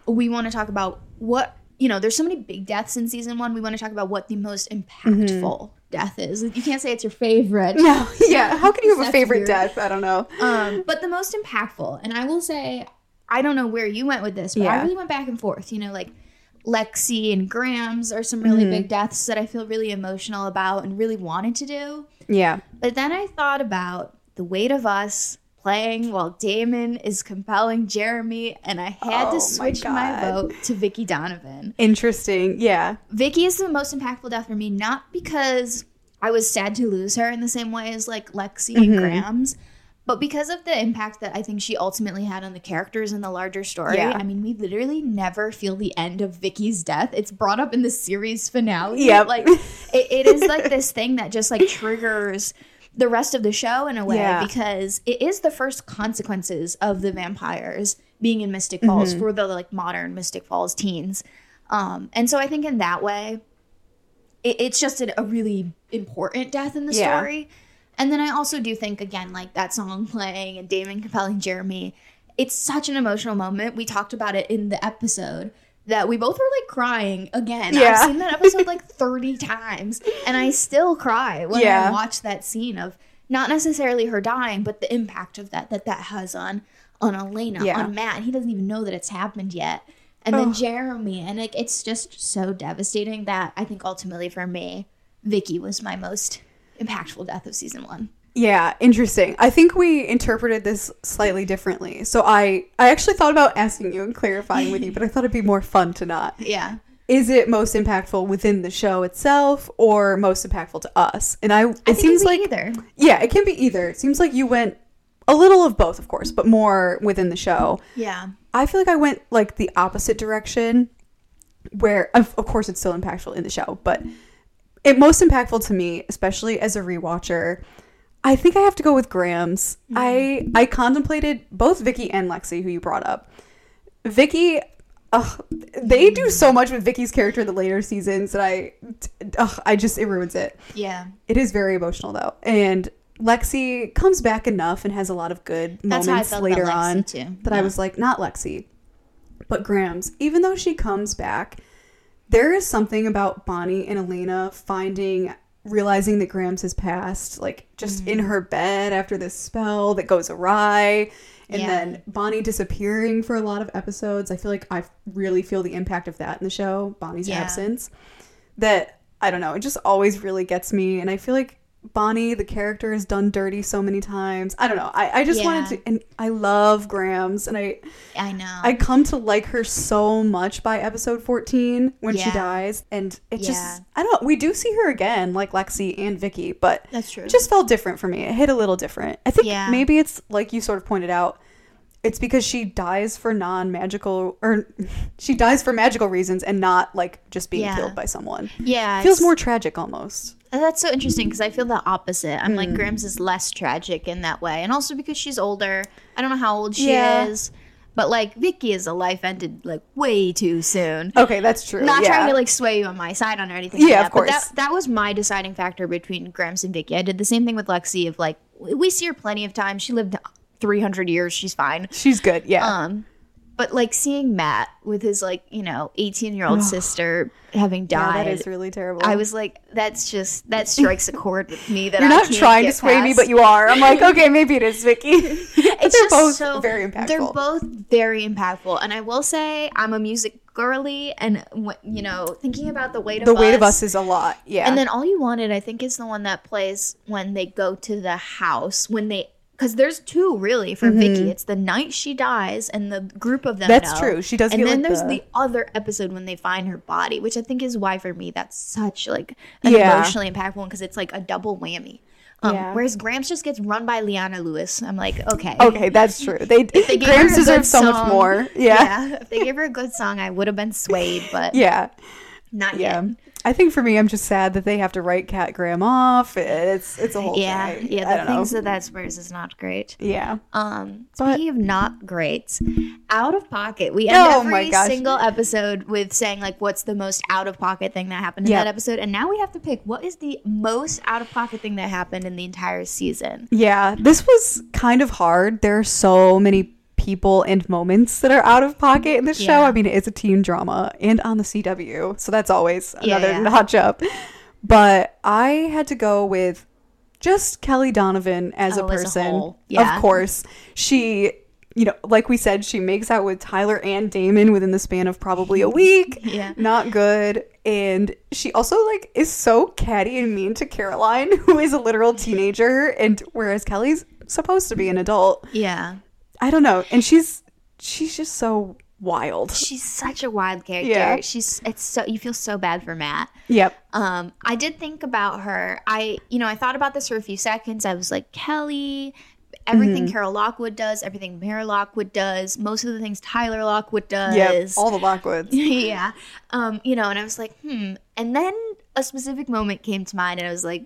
we want to talk about what you know, there's so many big deaths in season 1. We want to talk about what the most impactful death is. You can't say it's your favorite. Mm-hmm. No, [LAUGHS] yeah. [LAUGHS] How can you have a favorite weird. death? I don't know. Um but the most impactful. And I will say I don't know where you went with this, but I really went back and forth, you know, like Lexi and Grams are some really Mm-hmm. big deaths that I feel really emotional about and really wanted to do. Yeah. But then I thought about the weight of us playing while Damon is compelling Jeremy, and I had Oh to switch my, God. vote to Vicki Donovan. Interesting. Yeah. Vicki is the most impactful death for me, not because I was sad to lose her in the same way as like Lexi and mm-hmm. Grams, but because of the impact that I think she ultimately had on the characters in the larger story. Yeah. I mean, we literally never feel the end of Vicki's death. It's brought up in the series finale. Yeah. Like it, it is like [LAUGHS] this thing that just like triggers the rest of the show in a way Yeah. because it is the first consequences of the vampires being in Mystic Falls Mm-hmm. for the like modern Mystic Falls teens. Um, and so I think in that way, it, it's just a, a really important death in the Yeah. story. And then I also do think again, like that song playing and Damon compelling Jeremy, it's such an emotional moment. We talked about it in the episode that we both were like crying again. Yeah. I've seen that episode like [LAUGHS] 30 times and I still cry when Yeah. I watch that scene of not necessarily her dying, but the impact of that that that has on on Elena, Yeah. on Matt. And he doesn't even know that it's happened yet. And then Jeremy, and like it's just so devastating that I think ultimately for me, Vicki was my most impactful death of season one. Yeah, interesting. I think we interpreted this slightly differently. So I I actually thought about asking you and clarifying with you, but I thought it'd be more fun to not. Yeah. Is it most impactful within the show itself or most impactful to us? And I it I seems it like be either. Yeah, it can be either. It seems like you went a little of both, of course, but more within the show. Yeah. I feel like I went like the opposite direction, where of, of course it's still impactful in the show, but it most impactful to me, especially as a rewatcher. I think I have to go with Grams. I I contemplated both Vicki and Lexi, who you brought up. Vicki, they do so much with Vicki's character in the later seasons that I, ugh, I just it ruins it. Yeah. It is very emotional though, and Lexi comes back enough and has a lot of good That's moments later on too. that I was like, not Lexi, but Grams. Even though she comes back, there is something about Bonnie and Elena finding, realizing that Grams has passed, like just in Mm-hmm. her bed after this spell that goes awry. And Yeah. then Bonnie disappearing for a lot of episodes. I feel like I really feel the impact of that in the show, Bonnie's Yeah. absence. That I don't know, it just always really gets me. And I feel like Bonnie, the character, is done dirty so many times. I don't know. I, I just Yeah. wanted to, and I love Grams, and I I know. I come to like her so much by episode 14 when she dies. And it Yeah. just, I don't. We do see her again, like Lexi and Vicki, but That's true. it just felt different for me. It hit a little different. I think Yeah. maybe it's like you sort of pointed out, it's because she dies for non magical, or [LAUGHS] she dies for magical reasons and not like just being Yeah. killed by someone. yeah. Feels more tragic almost. That's so interesting because I feel the opposite. I'm Mm. like Grams is less tragic in that way, and also because she's older. I don't know how old she Yeah. is, but like Vicki is a life ended like way too soon. Okay, that's true. Not yeah. trying to like sway you on my side on or anything. Yeah, like that, of course. But that, that was my deciding factor between Grams and Vicki. I did the same thing with Lexi. Of like, we see her plenty of times. She lived 300 years. She's fine. She's good. Yeah. Um, but like seeing Matt with his like you know 18 year old [SIGHS] sister having yeah, died. that is really terrible. I was like, that's just that strikes a chord with me. That You're not trying to sway me, but you are. I'm like, [LAUGHS] okay, maybe it is Vicki. It's [LAUGHS] they're just both so, very impactful. They're both very impactful, and I will say I'm a music girly, and you know, thinking about the weight of the us, weight of us is a lot. Yeah. and then all you wanted, I think, is the one that plays when they go to the house when they. Because there's two really for Vicki. It's the night she dies and the group of them. Mm-hmm. That's know. true. She does And then like, there's the- the other episode when they find her body, which I think is why for me that's such like an Yeah. emotionally impactful one because it's like a double whammy. Um, Yeah. Whereas Grams just gets run by Leona Lewis. I'm like, okay, okay, that's true. They, they her a so much more. Yeah. Yeah. If they gave her a good song, I would have been swayed, but [LAUGHS] Yeah. not Yeah. yet. I think for me, I'm just sad that they have to write Kat Graham off. It's it's a whole Yeah, thing. yeah. The know. things that that Spurs is not great. yeah. Um, But- speaking of not great, out of pocket. We end Oh every single episode with saying like, "What's the most out of pocket thing that happened in Yep. that episode?" And now we have to pick what is the most out of pocket thing that happened in the entire season. Yeah. This was kind of hard. There are so many people and moments that are out of pocket in this show. Yeah. I mean, it's a teen drama and on the CW, so that's always another yeah. [LAUGHS] notch up. But I had to go with just Kelly Donovan as Oh, a as a person. whole. Yeah. Of course, she. You know, like we said, she makes out with Tyler and Damon within the span of probably a week. [LAUGHS] Yeah. Not good. And she also like is so catty and mean to Caroline, [LAUGHS] who is a literal teenager, and whereas Kelly's supposed to be an adult. Yeah, I don't know. And she's she's just so wild. she's such a wild character. Yeah. She's it's so you feel so bad for Matt. Yep. Um, I did think about her. I, you know, I thought about this for a few seconds. I was like, Kelly, everything Mm-hmm. Carol Lockwood does, everything Mayor Lockwood does, most of the things Tyler Lockwood does. Yep. All the Lockwoods. [LAUGHS] yeah. Um, you know, and I was like, hmm. And then a specific moment came to mind, and I was like,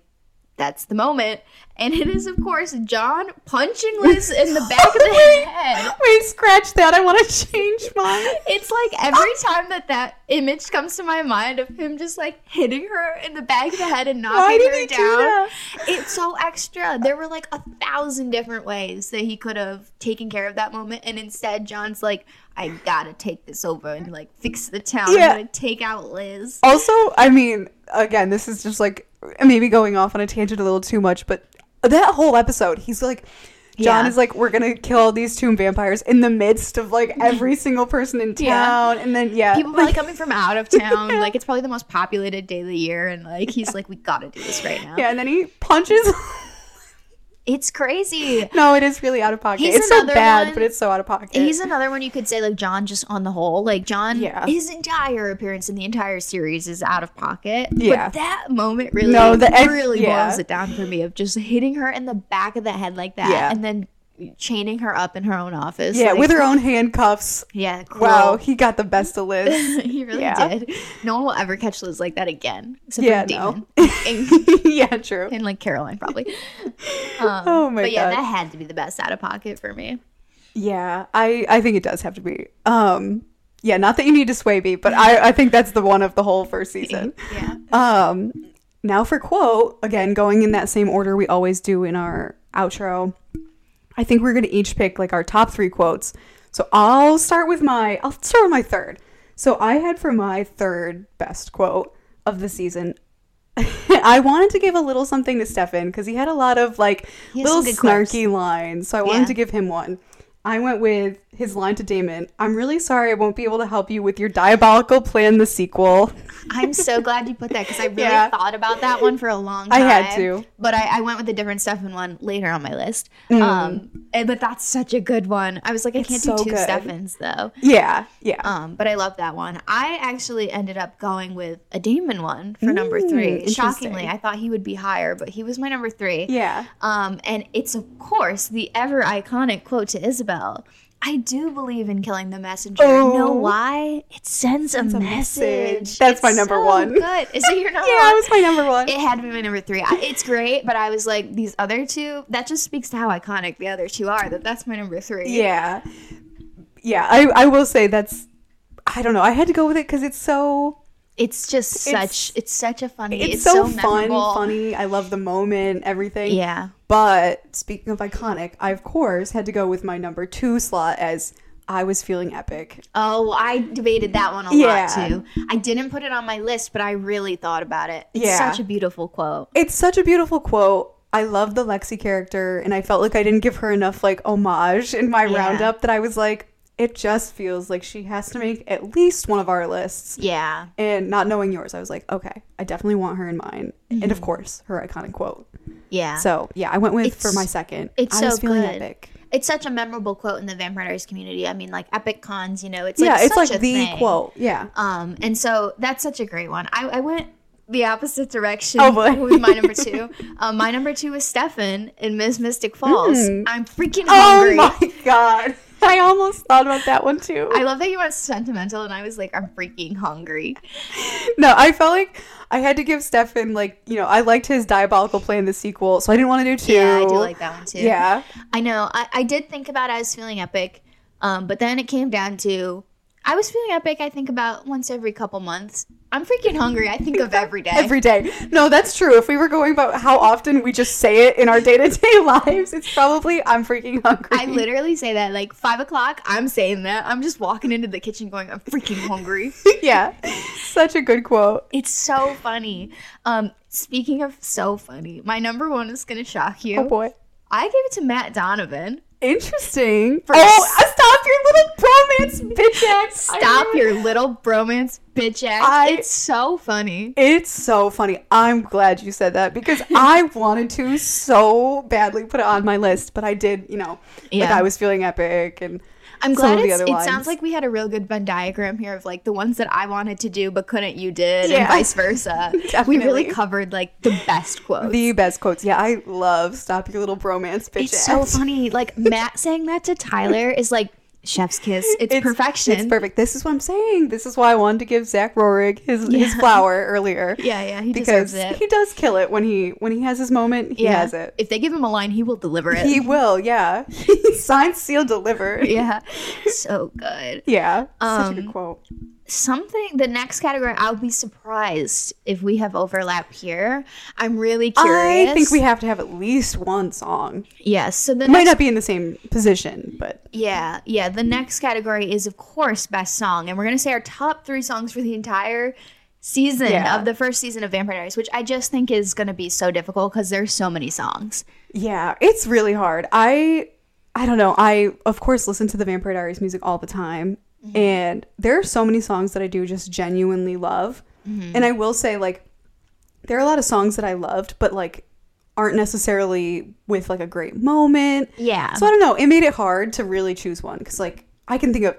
that's the moment. And it is, of course, John punching Liz in the back of the [LAUGHS] head. Wait, scratch that. I want to change mine. It's like every time that that image comes to my mind of him just like hitting her in the back of the head and knocking her he do down. It's so extra. There were like a thousand different ways that he could have taken care of that moment, and instead, John's like, "I gotta take this over and like fix the town. Yeah. I'm gonna take out Liz." Also, I mean, again, this is just like maybe going off on a tangent a little too much, but that whole episode, he's like, John Yeah. is like, we're gonna kill these tomb vampires in the midst of like every [LAUGHS] single person in Yeah. town, and then yeah, People probably coming from out of [LAUGHS] town. Like it's probably the most populated day of the year, and like he's like, we gotta do this right now. yeah, and then he punches. [LAUGHS] It's crazy. no, it is really out of pocket. He's it's so bad, one- but it's so out of pocket. He's another one you could say like John just on the whole like John Yeah. his entire appearance in the entire series is out of pocket Yeah. but that moment really No, the really yeah. boils it down for me of just hitting her in the back of the head like that Yeah. and then chaining her up in her own office yeah, like, with her own handcuffs. yeah cool. Wow, he got the best of [LAUGHS] Liz. he really Yeah. did no one will ever catch Liz like that again except Yeah, no. Damon [LAUGHS] and, yeah, true. and like Caroline probably [LAUGHS] um, Oh my but yeah God. that had to be the best out of pocket for me Yeah, I I think it does have to be. Um, yeah, not that you need to sway me, but I I think that's the one of the whole first season. yeah Um, now for quote again, going in that same order we always do in our outro. I think we're gonna each pick like our top three quotes. So I'll start with my I'll start with my third. So I had for my third best quote of the season. [LAUGHS] I wanted to give a little something to Stefan because he had a lot of like little good quotes. snarky lines. So I wanted Yeah. to give him one. I went with his line to Damon. I'm really sorry I won't be able to help you with your diabolical plan, the sequel. I'm so [LAUGHS] glad you put that because I really Yeah. thought about that one for a long time. I had to. but I, I went with a different Stefan one later on my list. Mm. Um, and- but that's such a good one. I was like, I can't so do two good. Stefans though. Yeah, yeah. Um, but I love that one. I actually ended up going with a Damon one for number Mm, three. Shockingly, I thought he would be higher, but he was my number three. yeah. Um, and it's of course the ever iconic quote to Isobel. I do believe in killing the messenger. Oh. know why? It sends, a, a message. message. That's my number so one. Good. Is it your [LAUGHS] number one? Yeah, one? it was my number one. It had to be my number three. It's great, but I was like, these other two. That just speaks to how iconic the other two are. That that's my number three. Yeah. Yeah, I, I will say that's I don't know. I had to go with it because it's so It's just such. It's, such a funny. it's, It's, so, so, fun, funny. I love the moment, everything. Yeah. But speaking of iconic, I of course had to go with my number two slot as I was feeling epic. Oh, I debated that one a Yeah. lot too. I didn't put it on my list, but I really thought about it. It's Yeah. such a beautiful quote. It's such a beautiful quote. I love the Lexi character, and I felt like I didn't give her enough like homage in my Yeah. roundup. That I was like, it just feels like she has to make at least one of our lists. Yeah. And not knowing yours, I was like, okay, I definitely want her in mine. And Mm-hmm. of course, her iconic quote. Yeah. So yeah, I went with It's- for my second. it's I was so feeling good. epic. it's such a memorable quote in the Vampire Diaries community. I mean, like epic cons, you know, it's yeah, like it's such like the thing. quote. Yeah. Um, and so that's such a great one. I, I went the opposite direction [LAUGHS] Oh, boy. with my number two. um, my number two is Stefan in Miss Mystic Falls. Mm. I'm freaking hungry. Oh my god. I almost thought about that one too. I love that you went sentimental, and I was like, I'm freaking hungry. no, I felt like I had to give Stefan like, you know, I liked his diabolical play in the sequel, so I didn't want to do two. Yeah, I do like that one too. Yeah. I know. I, I did think about I was feeling epic, um, but then it came down to I was feeling epic. I think about once every couple months. I'm freaking hungry. I think of [LAUGHS] every day. Every day. No, that's true. If we were going about how often we just say it in our day to day lives, it's probably I'm freaking hungry. I literally say that like five o'clock. I'm saying that. I'm just walking into the kitchen going, I'm freaking hungry. [LAUGHS] yeah. Such a good quote. it's so funny. Um, speaking of so funny, my number one is gonna shock you. Oh boy. I gave it to Matt Donovan. Interesting. For oh, s- uh, stop your little bromance, bitch ass. Stop your little bromance bitch ass. I- it's so funny. It's so funny. I'm glad you said that because [LAUGHS] I wanted to so badly put it on my list, but I did, you know, like Yeah. I was feeling epic and I'm glad of the it's, other it sounds like we had a real good Venn diagram here of like the ones that I wanted to do but couldn't you did Yeah. and vice versa. [LAUGHS] we really covered like the best quotes. the best quotes. Yeah, I love stop your little bromance, bitch it's so funny. Like Matt saying that to Tyler is like chef's kiss. [LAUGHS] It's, perfection. It's perfect. This is what I'm saying. This is why I wanted to give Zach Roerig his his flower [LAUGHS] earlier. Yeah, yeah, he because deserves it. he does kill it when he when he has his moment. He yeah. has it. If they give him a line, he will deliver it. He [LAUGHS] will. Yeah. Signed, sealed, delivered. yeah. So good. Yeah. Such a good Um, quote. Something the next category, I'll be surprised if we have overlap here. I'm really curious. I think we have to have at least one song. Yes. So the might not be in the same position, but Yeah, yeah. The next category is, of course, best song, and we're gonna say our top three songs for the entire season Yeah. of the first season of Vampire Diaries, which I just think is going to be so difficult because there's so many songs. Yeah, it's really hard. I I don't know. I of course listen to the Vampire Diaries music all the time, Mm-hmm. and there are so many songs that I do just genuinely love. Mm-hmm. And I will say like there are a lot of songs that I loved, but like aren't necessarily with like a great moment. Yeah. So I don't know. It made it hard to really choose one because like I can think of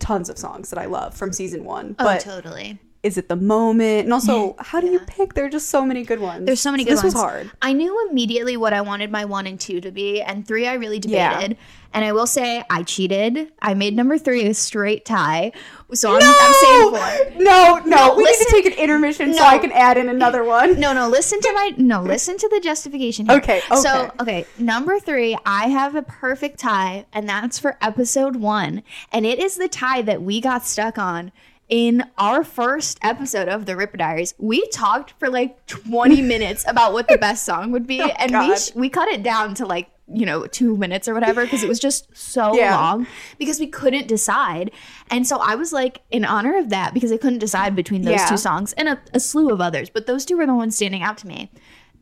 tons of songs that I love from season one, oh, but totally. is it the moment? And also, how do you pick? There are just so many good ones. There's so many good this ones. was hard. I knew immediately what I wanted my one and two to be, and three I really Yeah. And I will say I cheated. I made number three a straight tie. So I'm, I'm saying four. No, no, No, we listen- need to take an intermission so I can add in another one. No, no, listen to my no, listen to the justification here. Okay, So, okay. okay, number 3, I have a perfect tie and that's for episode 1, and it is the tie that we got stuck on in our first episode of the Rippah Diaries. We talked for like 20 [LAUGHS] minutes about what the best song would be oh, and we Oh, sh- we cut it down to like you know, two minutes or whatever, because it was just so [LAUGHS] Yeah. long because we couldn't decide. And so I was like, in honor of that, because I couldn't decide between those Yeah. two songs and a, a slew of others, but those two were the ones standing out to me.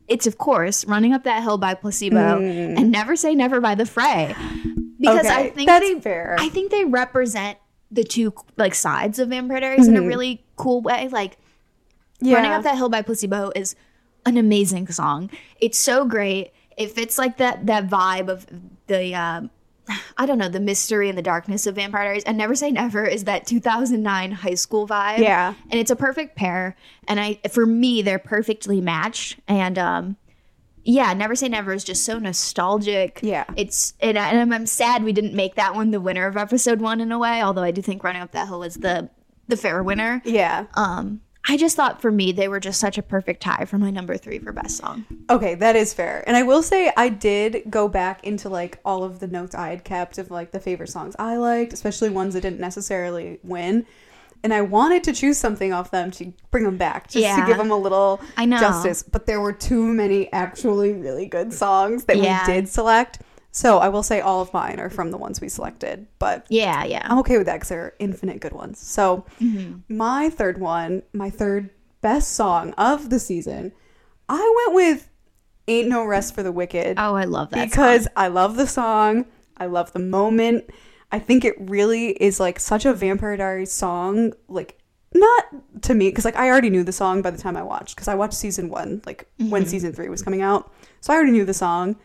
It's of course running up that hill by placebo and never say never by the fray. Because I Mm. Think that's they fair. I think they represent the two like sides of Vampire Diaries in a really cool way. Like Mm-hmm. Yeah. Running Up That Hill by Placebo is an amazing song. It's so great. It fits like that that vibe of the um I don't know, the mystery and the darkness of Vampire Diaries. And Never Say Never is that 2009 high school vibe. Yeah. And it's a perfect pair. And I for me they're perfectly matched and um yeah, Never Say Never is just so nostalgic. Yeah. It's and, I, and I'm, I'm sad we didn't make that one the winner of episode 1 in a way, although I do think Running Up That Hill is the the fair winner. yeah. Um, I just thought for me they were just such a perfect tie for my number three for best song. Okay, that is fair. And I will say I did go back into like all of the notes I had kept of like the favorite songs I liked, especially ones that didn't necessarily win. And I wanted to choose something off them to bring them back, just Yeah. to give them a little I know. justice. But there were too many actually really good songs that Yeah. we did select. So I will say all of mine are from the ones we selected. But Yeah, yeah. I'm okay with that because they're infinite good ones. So Mm-hmm. my third one, my third best song of the season, I went with "Ain't No Rest for the Wicked" Oh, I love that because song. I love the song, I love the moment. I think it really is like such a Vampire Diaries song, like. Not to me, because like I already knew the song by the time I watched, because I watched season one, like when Mm-hmm. season three was coming out, so I already knew the song.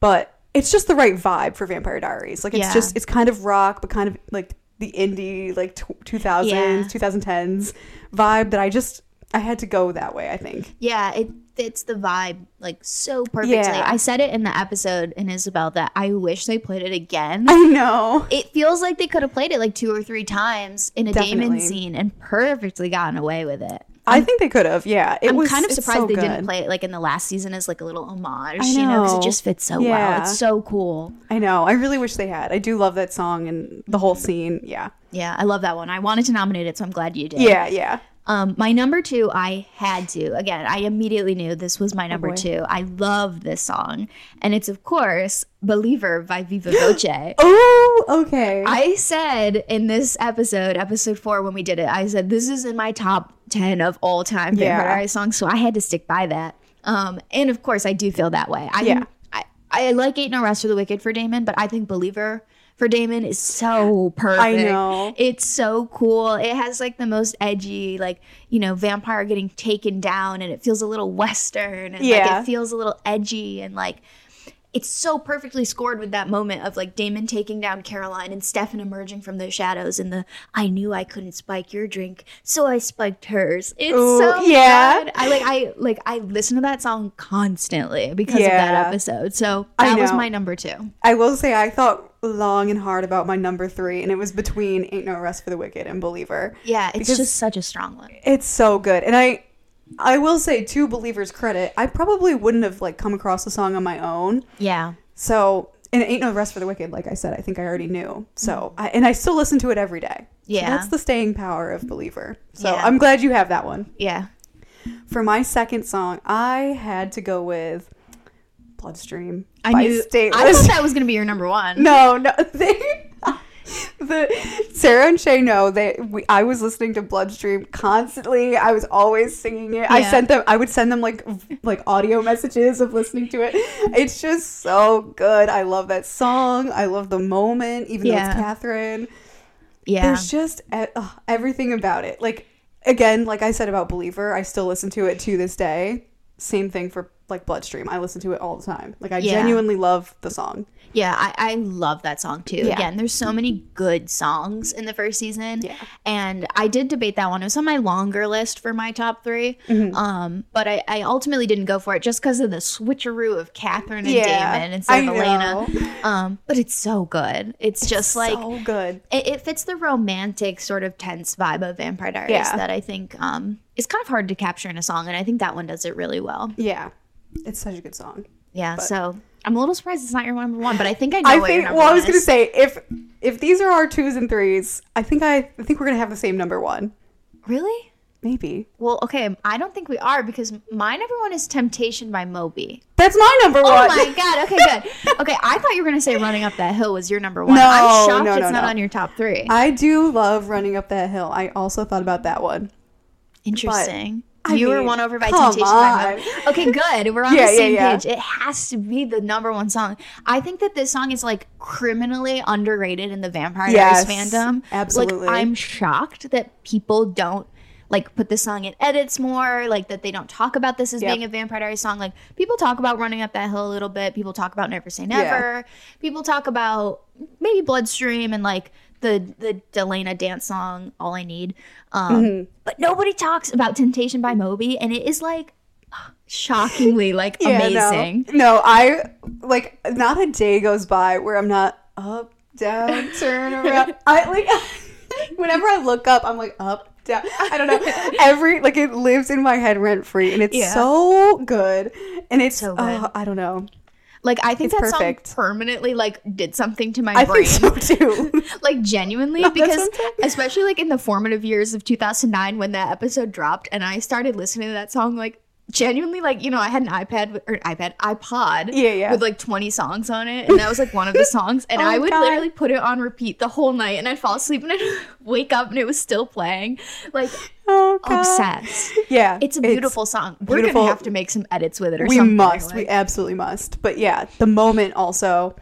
But it's just the right vibe for Vampire Diaries. Like it's Yeah. just it's kind of rock, but kind of like the indie like two thousands, two thousand tens vibe that I just I had to go that way. I think. Yeah, it fits the vibe like so perfectly. Yeah. I said it in the episode in Isobel that I wish they played it again. I know. it feels like they could have played it like two or three times in a Damon scene and perfectly gotten away with it. I think they could have. Yeah, it I'm was kind of surprised so they good. didn't play it like in the last season as like a little homage, I you know, because it just fits so well. It's so cool. I know. I really wish they had. I do love that song and the whole scene. Yeah. Yeah, I love that one. I wanted to nominate it, so I'm glad you did. Yeah. Yeah. Um, my number two, I had to. Again, I immediately knew this was my number boy. two. I love this song. And it's, of course, Believer by Viva Voce. [LAUGHS] Oh, okay. I said in this episode, episode four, when we did it, I said, this is in my top 10 of all time Yeah. Vampire songs. So I had to stick by that. Um, and of course, I do feel that way. I, Yeah. I, I like Ain't No Rest for the Wicked for Damon, but I think Believer for Damon is so perfect. I know. It's so cool. It has like the most edgy, like, you know, vampire getting taken down and it feels a little western and Yeah. like it feels a little edgy and like it's so perfectly scored with that moment of like Damon taking down Caroline and Stefan emerging from the shadows and the I knew I couldn't spike your drink, so I spiked hers. It's Ooh, so yeah. good. I like I like I listen to that song constantly because of that episode. So that was my number two. I will say I thought long and hard about my number three, and it was between "Ain't No Rest for the Wicked" and "Believer." Yeah, it's just such a strong one. It's so good, and I, I will say to "Believer's" credit, I probably wouldn't have like come across the song on my own. Yeah. So, and it "Ain't No Rest for the Wicked," like I said, I think I already knew. So, mm-hmm. I, and I still listen to it every day. So Yeah. that's the staying power of "Believer." So Yeah. I'm glad you have that one. Yeah. For my second song, I had to go with "Bloodstream." I knew Stateless. I thought that was gonna be your number one. No, no, [LAUGHS] they, [LAUGHS] the Sarah and Shay know that we, I was listening to Bloodstream constantly. I was always singing it. I sent them. I would send them like like audio messages of listening to it. It's just so good. I love that song. I love the moment, even though it's Katherine. Yeah. There's just ugh, everything about it. Like again, like I said about Believer, I still listen to it to this day. Same thing for like Bloodstream. I listen to it all the time. Like I Yeah. genuinely love the song. Yeah, I, I love that song too. Yeah. Again, there's so many good songs in the first season. Yeah. And I did debate that one. It was on my longer list for my top 3 Mm-hmm. Um, but I, I ultimately didn't go for it just because of the switcheroo of Katherine and Yeah, Damon instead of Elena. Um, but it's so good. It's, just like so good. it, it fits the romantic sort of tense vibe of Vampire Diaries Yeah. that I think um is kind of hard to capture in a song, and I think that one does it really well. Yeah, it's such a good song. Yeah, so I'm a little surprised it's not your number one, but I think I know I think. Well, I was gonna say if if these are our twos and threes, I think I, I think we're gonna have the same number one. really. Maybe Well, okay, I don't think we are because my number one is Temptation by Moby. that's my number Oh one. my [LAUGHS] god, okay, good. Okay, I thought you were gonna say Running Up That Hill was your number one. No, I'm shocked no, it's no, not on your top three. I do love running up that hill. I also thought about that one. Interesting. I you were won over by Temptation by. [LAUGHS] Okay, good. We're on Yeah, the yeah, same yeah. page. It has to be the number one song. I think that this song is like criminally underrated in the Vampire Yes, Diaries fandom. absolutely. Like I'm shocked that people don't like put this song in edits more, like that they don't talk about this as Yep. being a Vampire Diaries song. Like people talk about running up that hill a little bit. People talk about Never Say Never. People talk about maybe Bloodstream and like the the Delena dance song All I Need. Um, Mm-hmm. But nobody talks about Temptation by Moby, and it is like shockingly [LAUGHS] like Yeah, amazing. No, I like not a day goes by where I'm not up, down, turn around. [LAUGHS] I like [LAUGHS] whenever I look up, I'm like up, down. I don't know. Every like it lives in my head rent free, and it's Yeah. so good. And it's So so good. I don't know. Like I think It's that perfect. song permanently like did something to my I brain. think so too. [LAUGHS] like genuinely [LAUGHS] because what I'm saying. especially like in the formative years of 2009 when that episode dropped and i started listening to that song like genuinely like you know i had an ipad with, or ipad ipod Yeah, yeah. with like 20 songs on it and that was like one of the [LAUGHS] songs and Oh i would God. literally put it on repeat the whole night and i'd fall asleep and i'd [LAUGHS] wake up and it was still playing like oh god. obsessed Yeah, it's a beautiful song we're beautiful. gonna have to make some edits with it or we something must. we absolutely must. But yeah, the moment also.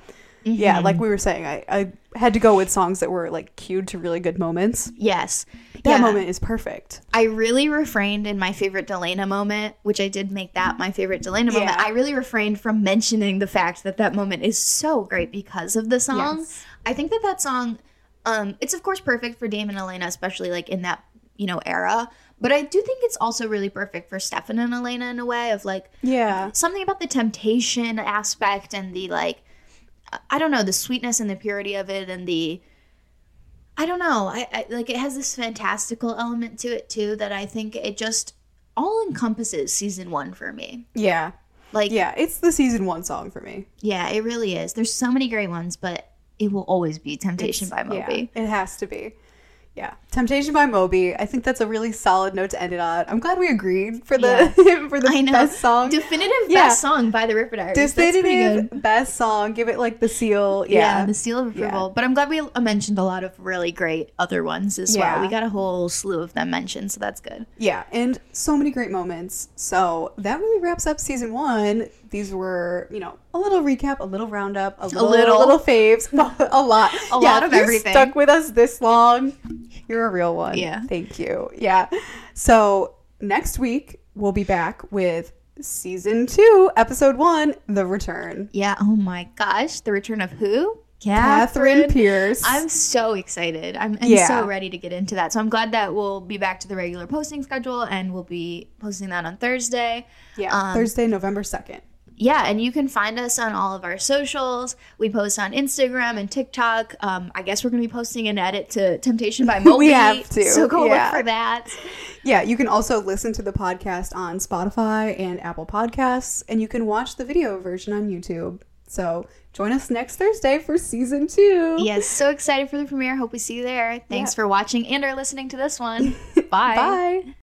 Yeah, Mm-hmm. like we were saying, I, I had to go with songs that were like cued to really good moments. yes That Yeah. moment is perfect. I really refrained in my favorite Delena moment, which I did make that my favorite Delena moment. Yeah. I really refrained from mentioning the fact that that moment is so great because of the song. Yes. I think that that song, um, it's of course perfect for Damon and Elena, especially like in that you know era. But I do think it's also really perfect for Stefan and Elena in a way of like Yeah. something about the temptation aspect and the like I don't know the sweetness and the purity of it and the I don't know I, I like it has this fantastical element to it too that I think it just all encompasses season one for me Yeah. like yeah. It's the season one song for me. Yeah, it really is there's so many great ones but it will always be Temptation It's- by Moby Yeah, it has to be. Yeah. Temptation by Moby. I think that's a really solid note to end it on. I'm glad we agreed for the [LAUGHS] for the I know best song. definitive Yeah. best song by the Rippah Diaries That's pretty good. Definitive best song. Give it like the seal. Yeah, Yeah. the seal of approval. But I'm glad we mentioned a lot of really great other ones as well. We got a whole slew of them mentioned, so that's good. Yeah, and so many great moments. So that really wraps up season one. These were, you know, a little recap, a little roundup, a little, little. little faves, [LAUGHS] a lot, A Yeah, lot of everything. Stuck with us this long, you're a real one. Yeah. thank you. Yeah. So next week we'll be back with season two, episode one, The Return. Yeah. Oh my gosh, the return of who? Katherine Pierce. I'm so excited. I'm, I'm Yeah. so ready to get into that. So I'm glad that we'll be back to the regular posting schedule and we'll be posting that on Thursday. yeah, um, Thursday, November second. Yeah, and you can find us on all of our socials. We post on Instagram and TikTok. Um, I guess we're going to be posting an edit to Temptation by [LAUGHS] Moby. We have to, So go yeah. look for that. Yeah, you can also listen to the podcast on Spotify and Apple Podcasts, and you can watch the video version on YouTube. So join us next Thursday for season two. Yes, so excited for the premiere. Hope we see you there. Thanks Yeah. for watching and or listening to this one. [LAUGHS] Bye. Bye.